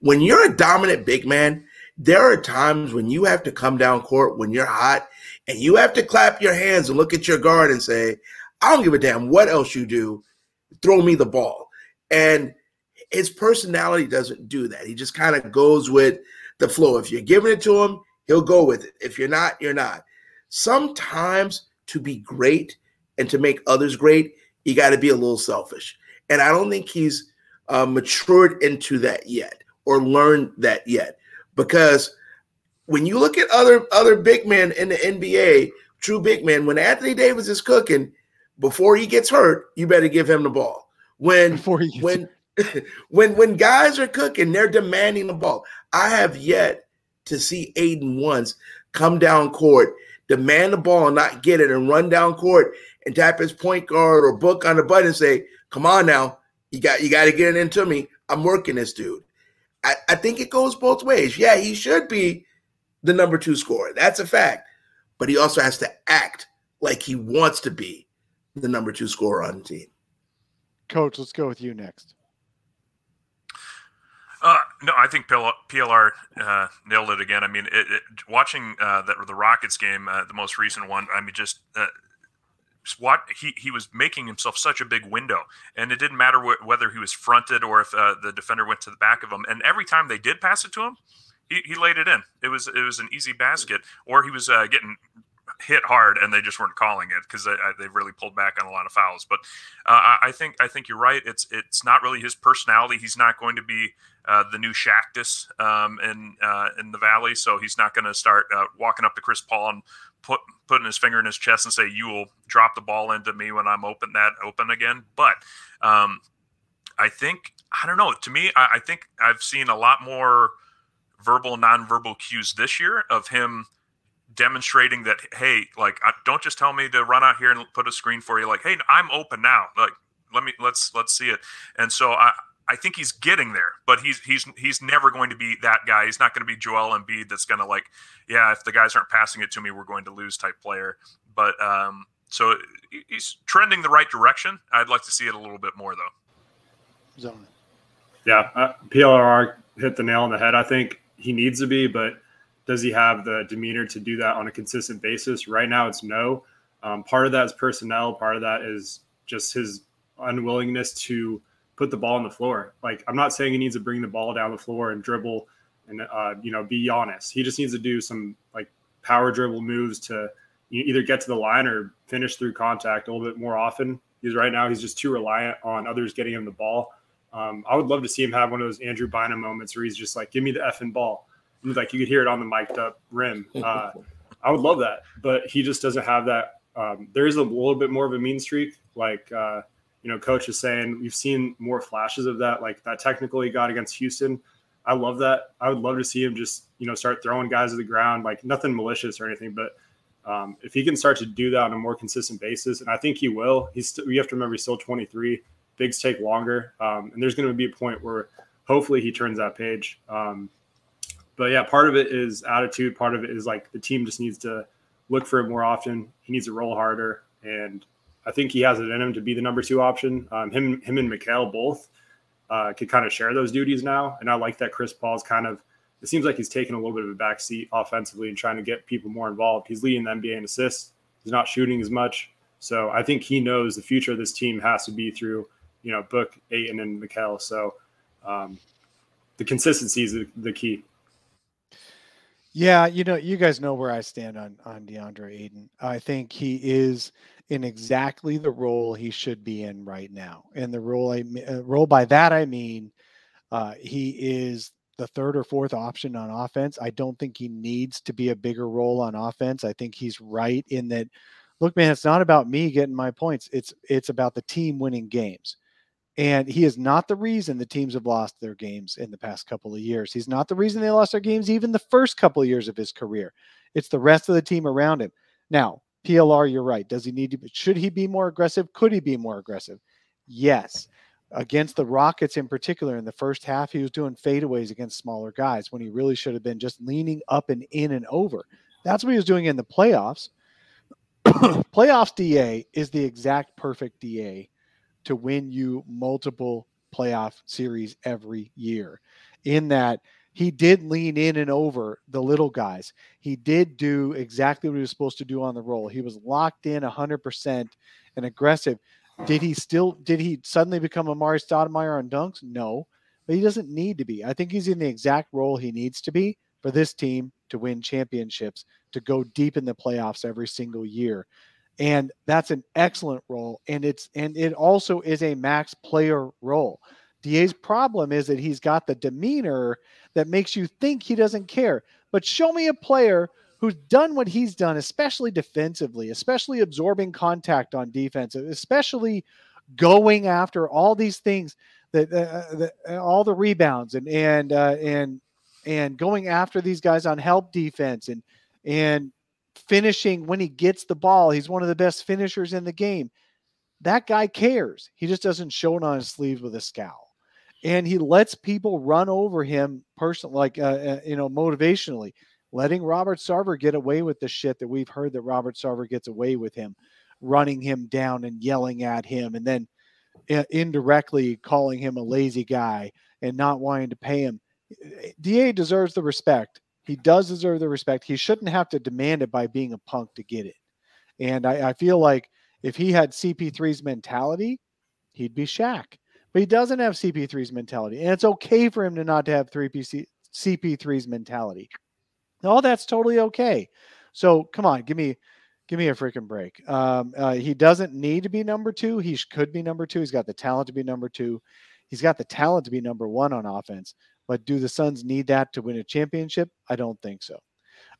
when you're a dominant big man, there are times when you have to come down court when you're hot and you have to clap your hands and look at your guard and say, I don't give a damn what else you do. Throw me the ball. And his personality doesn't do that. He just kind of goes with the flow. If you're giving it to him, he'll go with it. If you're not, you're not. Sometimes to be great and to make others great, you got to be a little selfish. And I don't think he's uh, matured into that yet or learned that yet because when you look at other other big men in the NBA, true big men, when Anthony Davis is cooking, before he gets hurt, you better give him the ball. When when when when guys are cooking, they're demanding the ball. I have yet to see Ayton once come down court, demand the ball and not get it, and run down court and tap his point guard or book on the button and say, "Come on now, you got you got to get it into me. I'm working this dude." I, I think it goes both ways. Yeah, he should be the number two scorer. That's a fact. But he also has to act like he wants to be the number two scorer on the team. Coach, let's go with you next. Uh, no, I think PLR uh, nailed it again. I mean, it, it, watching uh, the, the Rockets game, uh, the most recent one, I mean, just uh, what he, he was making himself such a big window and it didn't matter wh- whether he was fronted or if uh, the defender went to the back of him and every time they did pass it to him he, he laid it in it was it was an easy basket or he was uh, getting hit hard and they just weren't calling it because they, they really pulled back on a lot of fouls but uh, I think I think you're right it's it's not really his personality he's not going to be uh, the new Shaqtus um, in uh, in the valley so he's not going to start uh, walking up to Chris Paul and put putting his finger in his chest and say, "You will drop the ball into me when I'm open that open again." But um, I think I don't know. To me, I, I think I've seen a lot more verbal, nonverbal cues this year of him demonstrating that hey like don't just tell me to run out here and put a screen for you like hey i'm open now like let me let's let's see it and so i I think he's getting there, but he's he's he's never going to be that guy. He's not going to be Joel Embiid that's going to like, yeah, if the guys aren't passing it to me, we're going to lose type player. But um, so he's trending the right direction. I'd like to see it a little bit more though. Zone. Yeah, uh, PLR hit the nail on the head. I think he needs to be, but does he have the demeanor to do that on a consistent basis? Right now, it's no. Um, part of that is personnel. Part of that is just his unwillingness to put the ball on the floor. Like I'm not saying he needs to bring the ball down the floor and dribble and uh, you know be honest. He just needs to do some like power dribble moves to either get to the line or finish through contact a little bit more often. Because right now he's just too reliant on others getting him the ball. Um, I would love to see him have one of those Andrew Bynum moments where he's just like, "Give me the effing ball." Like you could hear it on the mic'd up rim. Uh, I would love that, but he just doesn't have that. Um, there is a little bit more of a mean streak, like uh, you know, coach is saying we've seen more flashes of that, like that technical he got against Houston. I love that. I would love to see him just, you know, start throwing guys to the ground, like nothing malicious or anything, but um, if he can start to do that on a more consistent basis, and I think he will, he's st- you have to remember he's still 23. Bigs take longer, um, and there's going to be a point where hopefully he turns that page. Um, but yeah, part of it is attitude. Part of it is like the team just needs to look for it more often. He needs to roll harder, and I think he has it in him to be the number two option. Um, him, him, and Mikal both uh, could kind of share those duties now, and I like that Chris Paul's kind of. It seems like he's taking a little bit of a backseat offensively and trying to get people more involved. He's leading the NBA in assists. He's not shooting as much, So I think he knows the future of this team has to be through, you know, Book, Ayton, and Mikal. So um, the consistency is the, the key. Yeah, you know, you guys know where I stand on on DeAndre Ayton. I think he is in exactly the role he should be in right now. And the role I uh, role by that I mean uh, he is the third or fourth option on offense. I don't think he needs to be a bigger role on offense. I think he's right in that. Look, man, it's not about me getting my points. It's it's about the team winning games. And he is not the reason the teams have lost their games in the past couple of years. He's not the reason they lost their games even the first couple of years of his career. It's the rest of the team around him. Now, PLR, you're right. Does he need to? Should he be more aggressive? Could he be more aggressive? Yes. Against the Rockets in particular, in the first half, he was doing fadeaways against smaller guys when he really should have been just leaning up and in and over. That's what he was doing in the playoffs. playoffs DA is the exact perfect DA to win you multiple playoff series every year. In that he did lean in and over the little guys. He did do exactly what he was supposed to do on the roll. He was locked in 100% and aggressive. Did he still did he suddenly become Amar'e Stoudemire on dunks? No, but he doesn't need to be. I think he's in the exact role he needs to be for this team to win championships, to go deep in the playoffs every single year and that's an excellent role. And it's and it also is a max player role. Da's problem is that he's got the demeanor that makes you think he doesn't care. But show me a player who's done what he's done especially defensively especially absorbing contact on defense especially going after all these things that, uh, uh that uh, all the rebounds and and uh, and and going after these guys on help defense and and finishing when he gets the ball. He's one of the best finishers in the game. That guy cares. He just doesn't show it on his sleeves with a scowl. And he lets people run over him personally, like, uh, uh, you know, motivationally, letting Robert Sarver get away with the shit that we've heard that Robert Sarver gets away with him, running him down and yelling at him, and then uh, indirectly calling him a lazy guy and not wanting to pay him. DA deserves the respect he does deserve the respect. He shouldn't have to demand it by being a punk to get it. And I, I feel like if he had CP3's mentality, he'd be Shaq. But he doesn't have CP3's mentality. And it's okay for him to not to have 3PC, CP3's mentality. All that's totally okay. So come on, give me give me a freaking break. Um, uh, he doesn't need to be number two. He could be number two. He's got the talent to be number two. He's got the talent to be number one on offense. But do the Suns need that to win a championship? I don't think so.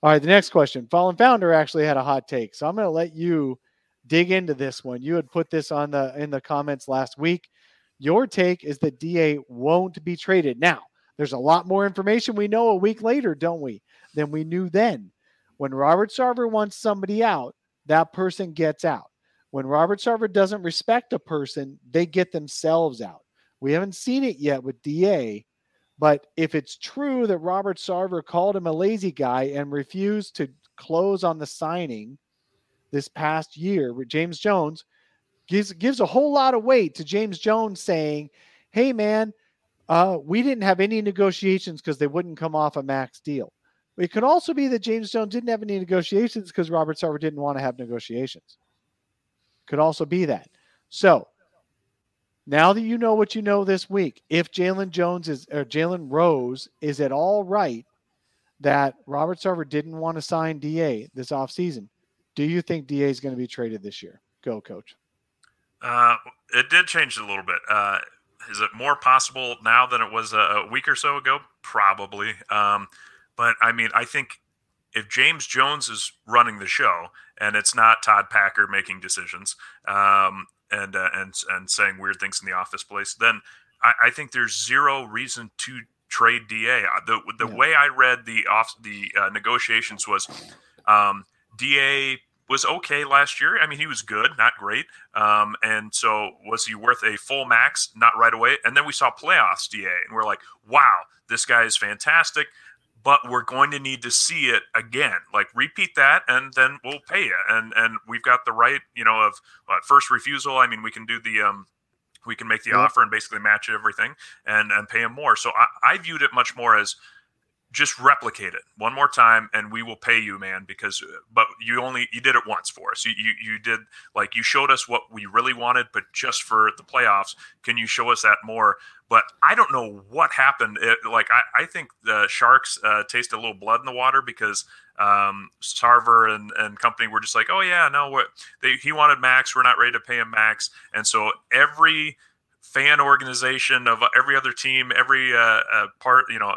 All right, the next question. Fallen Founder actually had a hot take, so I'm going to let you dig into this one. You had put this on the in the comments last week. Your take is that DA won't be traded. Now, there's a lot more information we know a week later, don't we, than we knew then. When Robert Sarver wants somebody out, that person gets out. When Robert Sarver doesn't respect a person, they get themselves out. We haven't seen it yet with DA, but if it's true that Robert Sarver called him a lazy guy and refused to close on the signing this past year, James Jones gives gives a whole lot of weight to James Jones saying, "Hey, man, uh, we didn't have any negotiations because they wouldn't come off a max deal." It could also be that James Jones didn't have any negotiations because Robert Sarver didn't want to have negotiations. Could also be that. So now that you know what you know this week, if Jalen Jones is or Jalen Rose is at all right that Robert Sarver didn't want to sign DA this offseason, do you think DA is going to be traded this year? Go, coach. Uh, it did change a little bit. Uh, is it more possible now than it was a, week or so ago? Probably. Um, but I mean, I think if James Jones is running the show and it's not Todd Packer making decisions, um, and uh, and and saying weird things in the office place, then I, I think there's zero reason to trade Da. Uh, the the yeah. way I read the off the uh, negotiations was um, Da was okay last year. I mean, he was good, not great. Um, and so, was he worth a full max? Not right away. And then we saw playoffs Da, and we're like, wow, this guy is fantastic but we're going to need to see it again. Like repeat that, and then we'll pay you. And and we've got the right, you know, of first refusal. I mean, we can do the um, we can make the offer and basically match everything and and pay him more. So I, I viewed it much more as just replicate it one more time and we will pay you man because but you only you did it once for us. You, you you did like you showed us what we really wanted but just for the playoffs can you show us that more? But i don't know what happened. It, like I, I think the sharks uh, tasted a little blood in the water because um sarver and, and company were just like oh yeah no what they he wanted max. We're not ready to pay him max. And so every fan organization of every other team every uh, uh part you know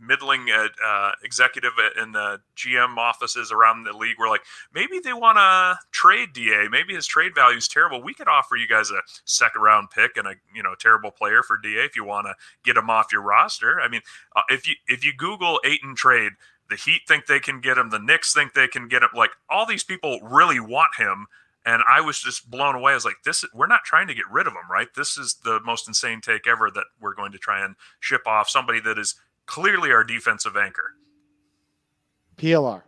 middling uh, uh, executive in the GM offices around the league were like, maybe they want to trade Da. Maybe his trade value is terrible. We could offer you guys a second round pick and a you know terrible player for Da if you want to get him off your roster. I mean, uh, if you if you Google Ayton trade, the Heat think they can get him. The Knicks think they can get him. Like all these people really want him. And I was just blown away. I was like, "This, we're not trying to get rid of him, right? This is the most insane take ever that we're going to try and ship off somebody that is clearly our defensive anchor. PLR.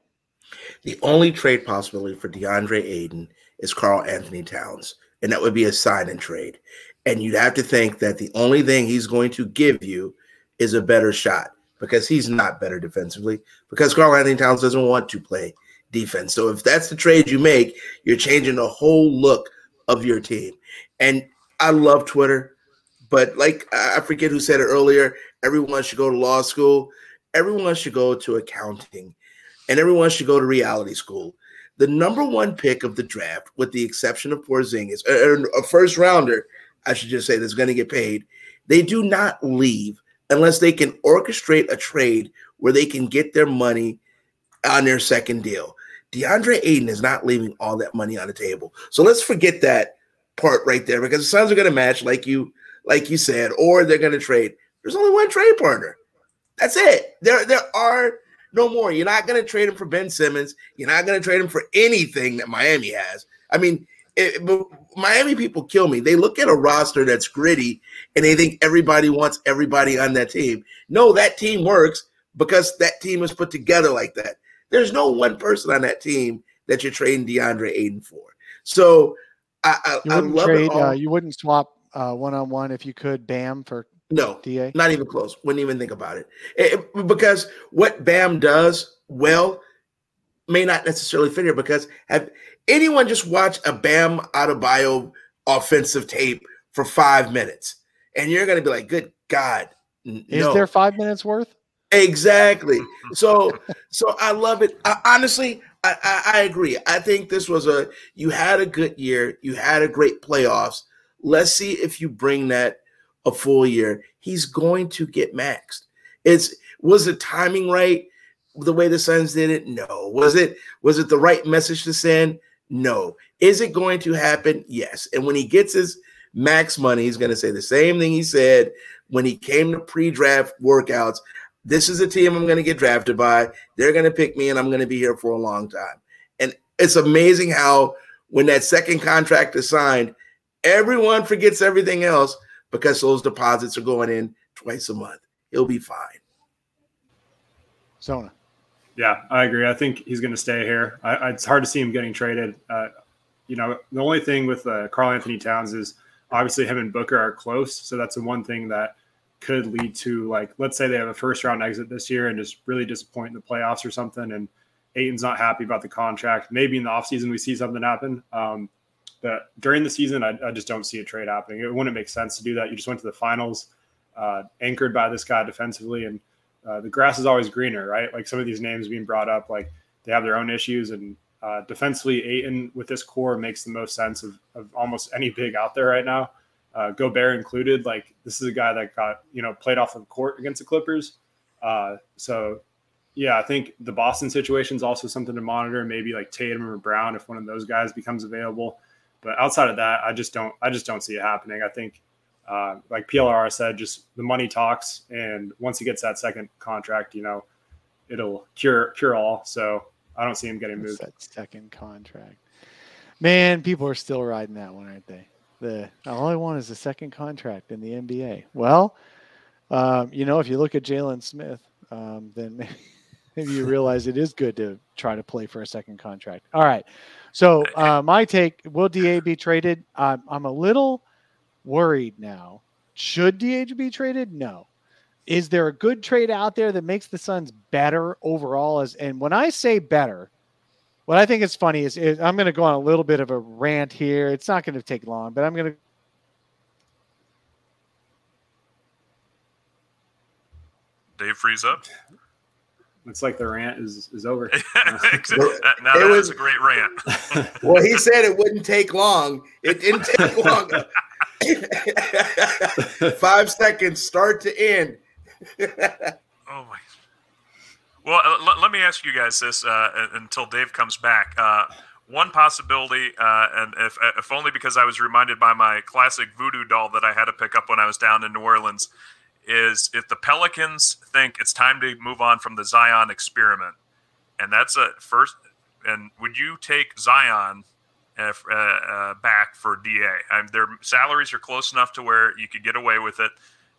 The only trade possibility for DeAndre Ayton is Karl-Anthony Towns, and that would be a sign and trade. And you'd have to think that the only thing he's going to give you is a better shot because he's not better defensively because Karl-Anthony Towns doesn't want to play defense. So if that's the trade you make, you're changing the whole look of your team. And I love Twitter, but like I forget who said it earlier, Everyone should go to law school. Everyone should go to accounting. And everyone should go to reality school. The number one pick of the draft, with the exception of Porzingis, or er, er, a first rounder, I should just say, that's going to get paid. They do not leave unless they can orchestrate a trade where they can get their money on their second deal. DeAndre Ayton is not leaving all that money on the table. So let's forget that part right there because the Suns are going to match like you like you said, or they're going to trade. There's only one trade partner. That's it. There, there are no more. You're not going to trade him for Ben Simmons. You're not going to trade him for anything that Miami has. I mean, it, Miami people kill me. They look at a roster that's gritty and they think everybody wants everybody on that team. No, that team works because that team is put together like that. There's no one person on that team that you're trading DeAndre Ayton for. So I, I, I love trade, it. All. Uh, you wouldn't swap one on one if you could Bam for no, Da? not even close. Wouldn't even think about it. it. Because what Bam does well may not necessarily fit here. Because have anyone just watch a Bam Adebayo offensive tape for five minutes, and you're going to be like, "Good God, n- is no. there five minutes worth?" Exactly. So, so I love it. I, honestly, I, I, I agree. I think this was a you had a good year. You had a great playoffs. Let's see if you bring that a full year, he's going to get maxed. It's was the timing right the way the Suns did it? No. Was it was it the right message to send? No. Is it going to happen? Yes. And when he gets his max money, he's going to say the same thing he said when he came to pre-draft workouts. This is a team I'm going to get drafted by. They're going to pick me and I'm going to be here for a long time. And it's amazing how when that second contract is signed, everyone forgets everything else because those deposits are going in twice a month. He'll be fine. Zona. Yeah, I agree. I think he's going to stay here. I, I, it's hard to see him getting traded. Uh, you know, the only thing with uh, Karl-Anthony Towns is obviously him and Booker are close. So that's the one thing that could lead to, like, let's say they have a first round exit this year and just really disappoint in the playoffs or something. And Ayton's not happy about the contract. Maybe in the offseason we see something happen. Um, but during the season, I, I, just don't see a trade happening. It wouldn't make sense to do that. You just went to the finals, uh, anchored by this guy defensively, and uh, the grass is always greener, right? Like some of these names being brought up, like they have their own issues, and uh, defensively, Ayton with this core makes the most sense of, of almost any big out there right now. Uh, Gobert included, like this is a guy that got you know played off of court against the Clippers. Uh, so yeah, I think the Boston situation is also something to monitor. Maybe like Tatum or Brown if one of those guys becomes available. But outside of that, I just don't I just don't see it happening. I think uh, like PLR said, just the money talks, and once he gets that second contract, you know, it'll cure cure all. So I don't see him getting moved. That second contract, man, people are still riding that one, aren't they? The all I want is a second contract in the NBA. Well, um, you know, if you look at Jalen Smith, um, then maybe, you realize it is good to try to play for a second contract. All right. So uh, my take: Will Da be traded? I'm a little worried now. Should Da be traded? No. is there a good trade out there that makes the Suns better overall? As and when I say better, what I think is funny is, is I'm going to go on a little bit of a rant here. It's not going to take long, but I'm going to Dave freeze up. Looks like the rant is is over. now that was, was a great rant. well, he said it wouldn't take long. It didn't take long. Five seconds, start to end. oh my. Well, uh, l- let me ask you guys this uh, until Dave comes back. Uh, one possibility, uh, and if, if only because I was reminded by my classic voodoo doll that I had to pick up when I was down in New Orleans, is if the Pelicans think it's time to move on from the Zion experiment, and that's a first. And would you take Zion uh, uh, back for Da? I mean, their salaries are close enough to where you could get away with it,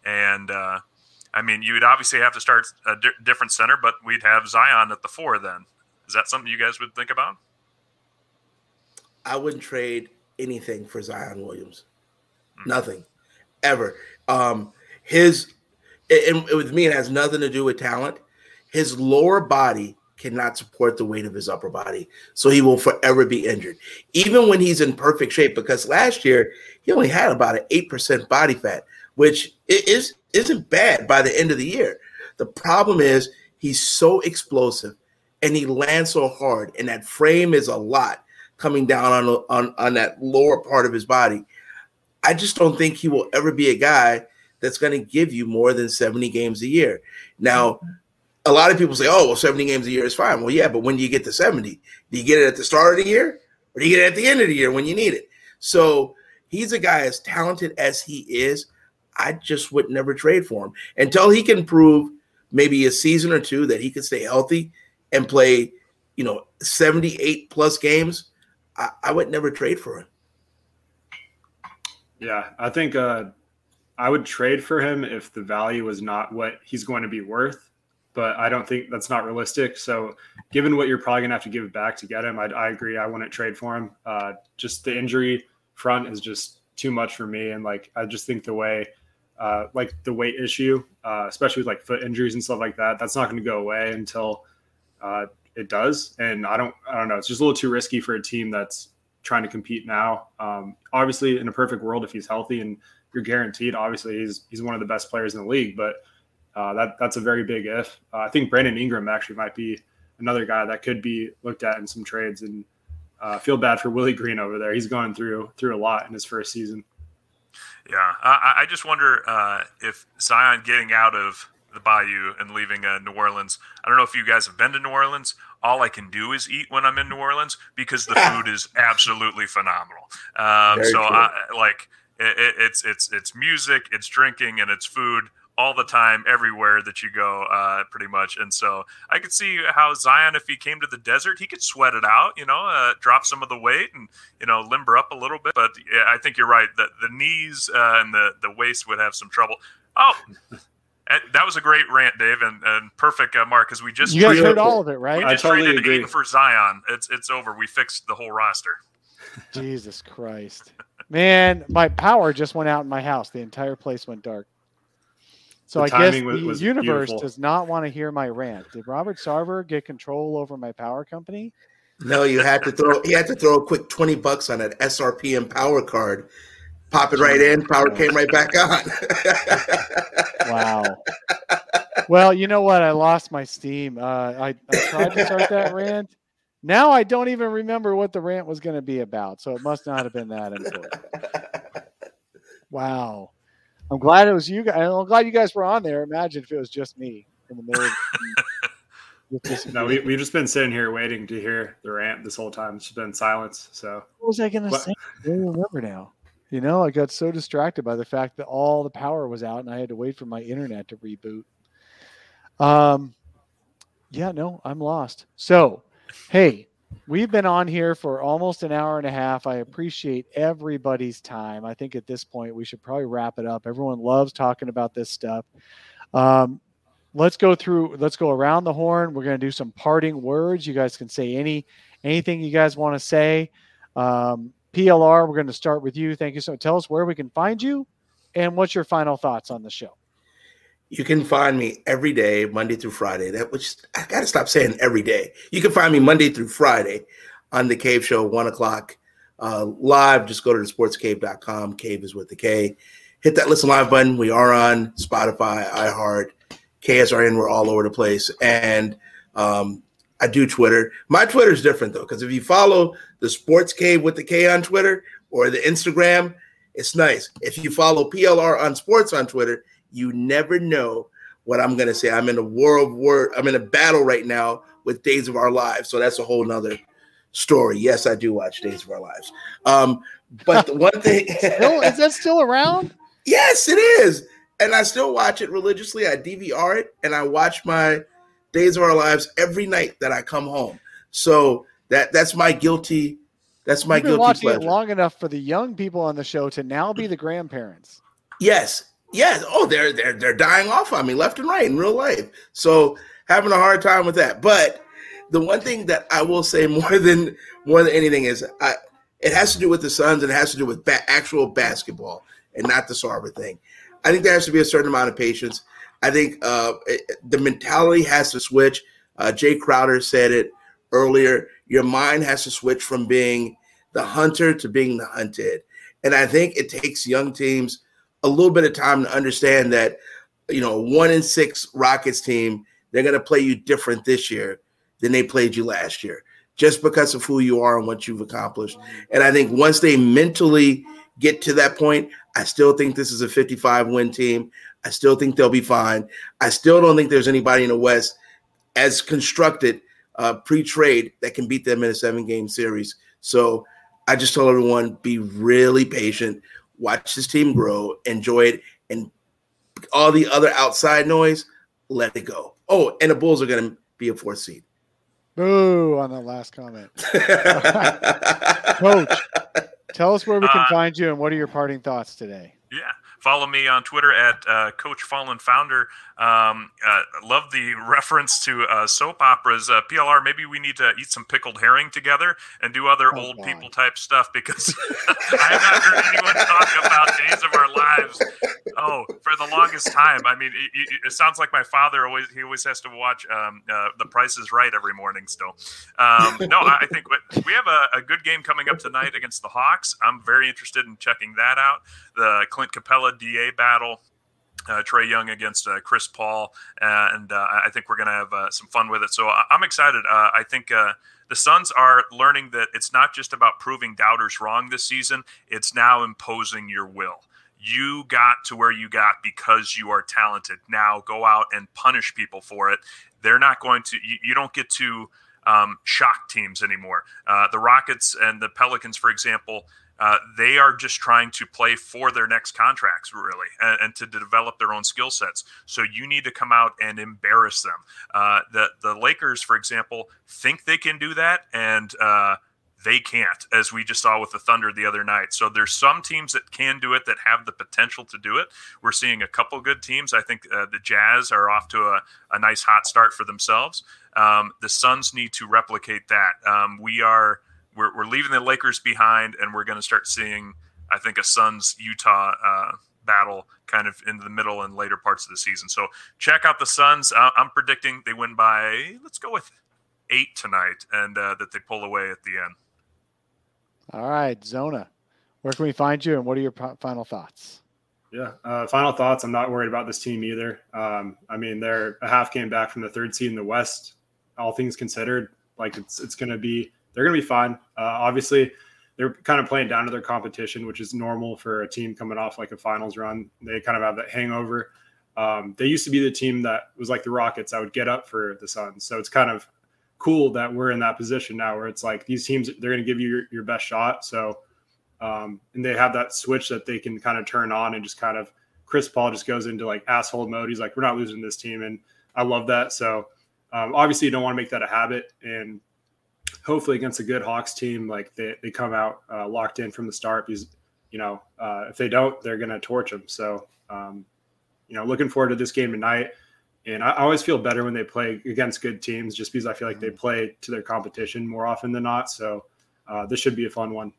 and uh, I mean, you'd obviously have to start a di- different center, but we'd have Zion at the four. Then is that something you guys would think about? I wouldn't trade anything for Zion Williams. Mm-hmm. Nothing, ever. Um, his and with me, it has nothing to do with talent. His lower body cannot support the weight of his upper body, so he will forever be injured, even when he's in perfect shape. Because last year he only had about an eight percent body fat, which is isn't bad by the end of the year. The problem is he's so explosive and he lands so hard, and that frame is a lot coming down on on on that lower part of his body. I just don't think he will ever be a guy that's going to give you more than 70 games a year. Now, a lot of people say, oh, well, 70 games a year is fine. Well, yeah, but when do you get to 70? Do you get it at the start of the year or do you get it at the end of the year when you need it? So he's a guy as talented as he is. I just would never trade for him until he can prove maybe a season or two that he could stay healthy and play, you know, 78 plus games. I, I would never trade for him. Yeah, I think uh, I would trade for him if the value is not what he's going to be worth, but I don't think that's not realistic. So, given what you're probably going to have to give back to get him, I, I agree. I wouldn't trade for him. Uh, just the injury front is just too much for me, and like I just think the way, uh, like the weight issue, uh, especially with like foot injuries and stuff like that, that's not going to go away until uh, it does. And I don't, I don't know. It's just a little too risky for a team that's trying to compete now. Um, obviously, in a perfect world, if he's healthy and you're guaranteed. Obviously, he's he's one of the best players in the league, but uh, that that's a very big if. Uh, I think Brandon Ingram actually might be another guy that could be looked at in some trades, and uh, feel bad for Willie Green over there. He's going through through a lot in his first season. Yeah, I, I just wonder uh, if Zion getting out of the Bayou and leaving uh, New Orleans. I don't know if you guys have been to New Orleans. All I can do is eat when I'm in New Orleans because the food is absolutely phenomenal. Um, so, I, like it, it's it's it's music, it's drinking, and it's food all the time, everywhere that you go, uh, pretty much. And so I could see how Zion, if he came to the desert, he could sweat it out, you know, uh, drop some of the weight and you know limber up a little bit. But yeah, I think you're right that the knees uh, and the the waist would have some trouble. Oh. That was a great rant, Dave, and, and perfect, uh, Mark, because we just you guys heard all of it, right? We just I totally traded agree. for Zion. It's it's over. We fixed the whole roster. Jesus Christ. Man, my power just went out in my house. The entire place went dark. So the I guess was, the universe beautiful. does not want to hear my rant. Did Robert Sarver get control over my power company? No, you had to throw. He had to throw a quick twenty bucks on an SRP M-Power card. Pop it right in. Power came right back on. wow. Well, you know what? I lost my steam. Uh, I, I tried to start that rant now I don't even remember what the rant was going to be about, so it must not have been that important. wow. I'm glad it was you guys. I'm glad you guys were on there. Imagine if it was just me in the middle. Of no, we, we've just been sitting here waiting to hear the rant this whole time. It's been silence. So what was I going to say? I don't remember now. You know, I got so distracted by the fact that all the power was out and I had to wait for my internet to reboot. Um, yeah, no, I'm lost. So Hey, we've been on here for almost an hour and a half. I appreciate everybody's time. I think at this point we should probably wrap it up. Everyone loves talking about this stuff. Um, let's go through. Let's go around the horn. We're going to do some parting words. You guys can say any anything you guys want to say. Um, PLR, we're going to start with you. Thank you so. Tell us where we can find you, and what's your final thoughts on the show. You can find me every day, Monday through Friday. That which I gotta stop saying every day. You can find me Monday through Friday on the Kave Show, one o'clock uh, live. Just go to the sportskave.com. Cave is with the K. Hit that listen live button. We are on Spotify, iHeart, KSRN. We're all over the place. And um, I do Twitter. My Twitter is different though, because if you follow the Sports Kave with the K on Twitter or the Instagram, it's nice. If you follow PLR on Sports on Twitter, you never know what I'm gonna say. I'm in a war of word. I'm in a battle right now with Days of Our Lives, so that's a whole nother story. Yes, I do watch Days of Our Lives. Um, but the one thing still, is that still around? Yes, it is, and I still watch it religiously. I DVR it, and I watch my Days of Our Lives every night that I come home. So that that's my guilty. That's my You've been guilty watching pleasure. it long enough for the young people on the show to now be the grandparents. Yes, yes. Oh, they're they're they're dying off on me left and right in real life. So having a hard time with that. But the one thing that I will say more than more than anything is I it has to do with the Suns and it has to do with ba- actual basketball and not the Sarver thing. I think there has to be a certain amount of patience. I think uh, it, the mentality has to switch. Uh, Jay Crowder said it earlier. Your mind has to switch from being the hunter to being the hunted. And I think it takes young teams a little bit of time to understand that, you know, one in six Rockets team, they're going to play you different this year than they played you last year, just because of who you are and what you've accomplished. And I think once they mentally get to that point, I still think this is a 55 win team. I still think they'll be fine. I still don't think there's anybody in the West as constructed uh, pre trade that can beat them in a seven game series. So I just told everyone be really patient, watch this team grow, enjoy it, and all the other outside noise, let it go. Oh, and the Bulls are going to be a fourth seed. Boo on that last comment. Coach, tell us where we can Uh, find you and what are your parting thoughts today? Yeah. Follow me on Twitter at uh, Coach Fallen Founder. Um, uh, love the reference to uh, soap operas. Uh, PLR, maybe we need to eat some pickled herring together and do other Oh, old God. people type stuff because I have not heard anyone talk about Days of Our Lives. Oh, for the longest time. I mean, it, it, sounds like my father always he always has to watch um, uh, The Price is Right every morning. Still, um, no, I think we- we have a, a good game coming up tonight against the Hawks. I'm very interested in checking that out. The Clint Capela DA battle. Uh, Trae Young against uh, Chris Paul, uh, and uh, I think we're going to have uh, some fun with it. So I- I'm excited. Uh, I think the Suns are learning that it's not just about proving doubters wrong this season; it's now imposing your will. You got to where you got because you are talented. Now go out and punish people for it. They're not going to. You, you don't get to um, shock teams anymore. Uh, the Rockets and the Pelicans, for example, uh, they are just trying to play for their next contracts, really, and, and to develop their own skill sets. So you need to come out and embarrass them. Uh, the the Lakers, for example, think they can do that, and uh, they can't, as we just saw with the Thunder the other night. So there's some teams that can do it that have the potential to do it. We're seeing a couple good teams. I think uh, the Jazz are off to a, a nice hot start for themselves. Um, the Suns need to replicate that. Um, we are we're, we're leaving the Lakers behind, and we're going to start seeing, I think, a Suns Utah uh, battle kind of in the middle and later parts of the season. So check out the Suns. Uh, I'm predicting they win by let's go with eight tonight, and uh, that they pull away at the end. All right, Zona, where can we find you and what are your po- final thoughts? Yeah. Uh, final thoughts. I'm not worried about this team either. Um, I mean, they're a half game back from the third seed in the West. All things considered, like it's it's going to be they're going to be fine. Uh, obviously, they're kind of playing down to their competition, which is normal for a team coming off like a finals run. They kind of have that hangover. Um, they used to be the team that was like the Rockets. I would get up for the Suns. So it's kind of cool that we're in that position now where it's like these teams they're going to give you your, your best shot. So um, and they have that switch that they can kind of turn on and just kind of Chris Paul just goes into like asshole mode. He's like, we're not losing this team, and I love that. So um, obviously, you don't want to make that a habit, and hopefully against a good Hawks team, like they, they come out uh, locked in from the start because you know uh, if they don't, they're going to torch them. So um, you know, looking forward to this game tonight. And I I always feel better when they play against good teams, just because I feel like they play to their competition more often than not. So uh, this should be a fun one.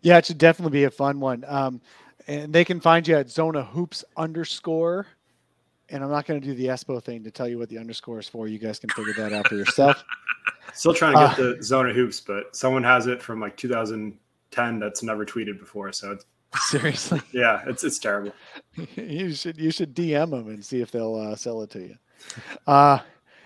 Yeah, it should definitely be a fun one. Um, and they can find you at Zona Hoops underscore and I'm not going to do the Espo thing to tell you what the underscore is for. You guys can figure that out for yourself. Still trying to get uh, the zone of hoops, but someone has it from like 2010 that's never tweeted before. So it's seriously, yeah, it's it's terrible. you should you should DM them and see if they'll uh, sell it to you. Uh,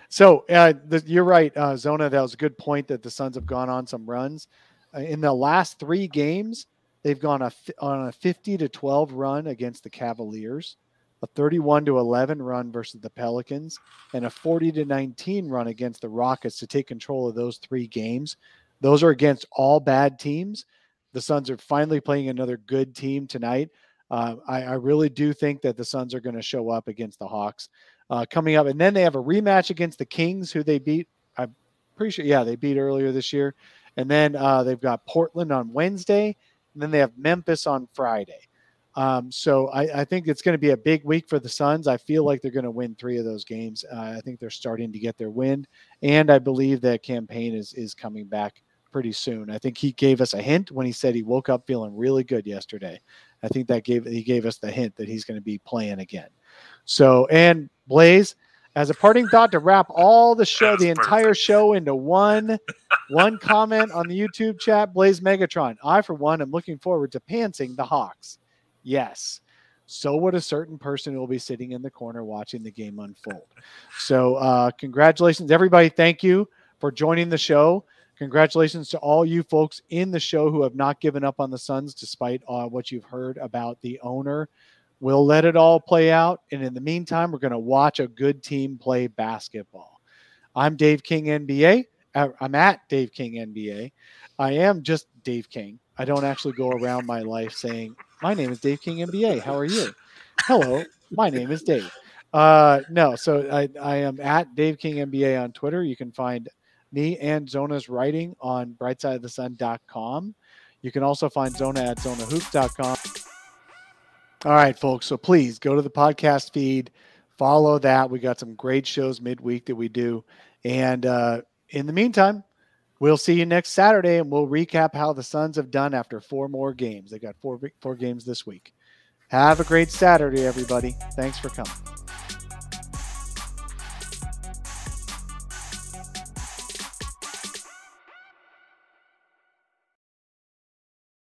so uh, the, you're right, uh, Zona. That was a good point that the Suns have gone on some runs uh, in the last three games. They've gone a, on a 50 to 12 run against the Cavaliers a 31 to 11 run versus the Pelicans, and a 40 to 19 run against the Rockets to take control of those three games. Those are against all bad teams. The Suns are finally playing another good team tonight. Uh, I, I, really do think that the Suns are going to show up against the Hawks uh, coming up, and then they have a rematch against the Kings, who they beat. I'm pretty sure, yeah, they beat earlier this year, and then uh, they've got Portland on Wednesday, and then they have Memphis on Friday. Um, so I, I, think it's going to be a big week for the Suns. I feel like they're going to win three of those games. Uh, I think they're starting to get their wind, and I believe that Cam Payne is is coming back pretty soon. I think he gave us a hint when he said he woke up feeling really good yesterday. I think that gave he gave us the hint that he's going to be playing again. So and Blaze, as a parting thought to wrap all the show, the entire perfect. show into one one comment on the YouTube chat, Blaze Megatron. I for one am looking forward to pantsing the Hawks. Yes. So would a certain person who will be sitting in the corner watching the game unfold. So, uh, congratulations, everybody. Thank you for joining the show. Congratulations to all you folks in the show who have not given up on the Suns despite uh, what you've heard about the owner. We'll let it all play out. And in the meantime, we're going to watch a good team play basketball. I'm Dave King NBA. Uh, I'm at Dave King NBA. I am just Dave King. I don't actually go around my life saying, My name is Dave King NBA. How are you? Hello, my name is Dave. Uh, no, so I, I am at Dave King NBA on Twitter. You can find me and Zona's writing on brightsideofthesun.com. You can also find Zona at zonahoops.com. All right, folks. So please go to the podcast feed, follow that. We got some great shows midweek that we do. And uh, in the meantime, We'll see you next Saturday, and we'll recap how the Suns have done after four more games. They got four four games this week. Have a great Saturday, everybody. Thanks for coming.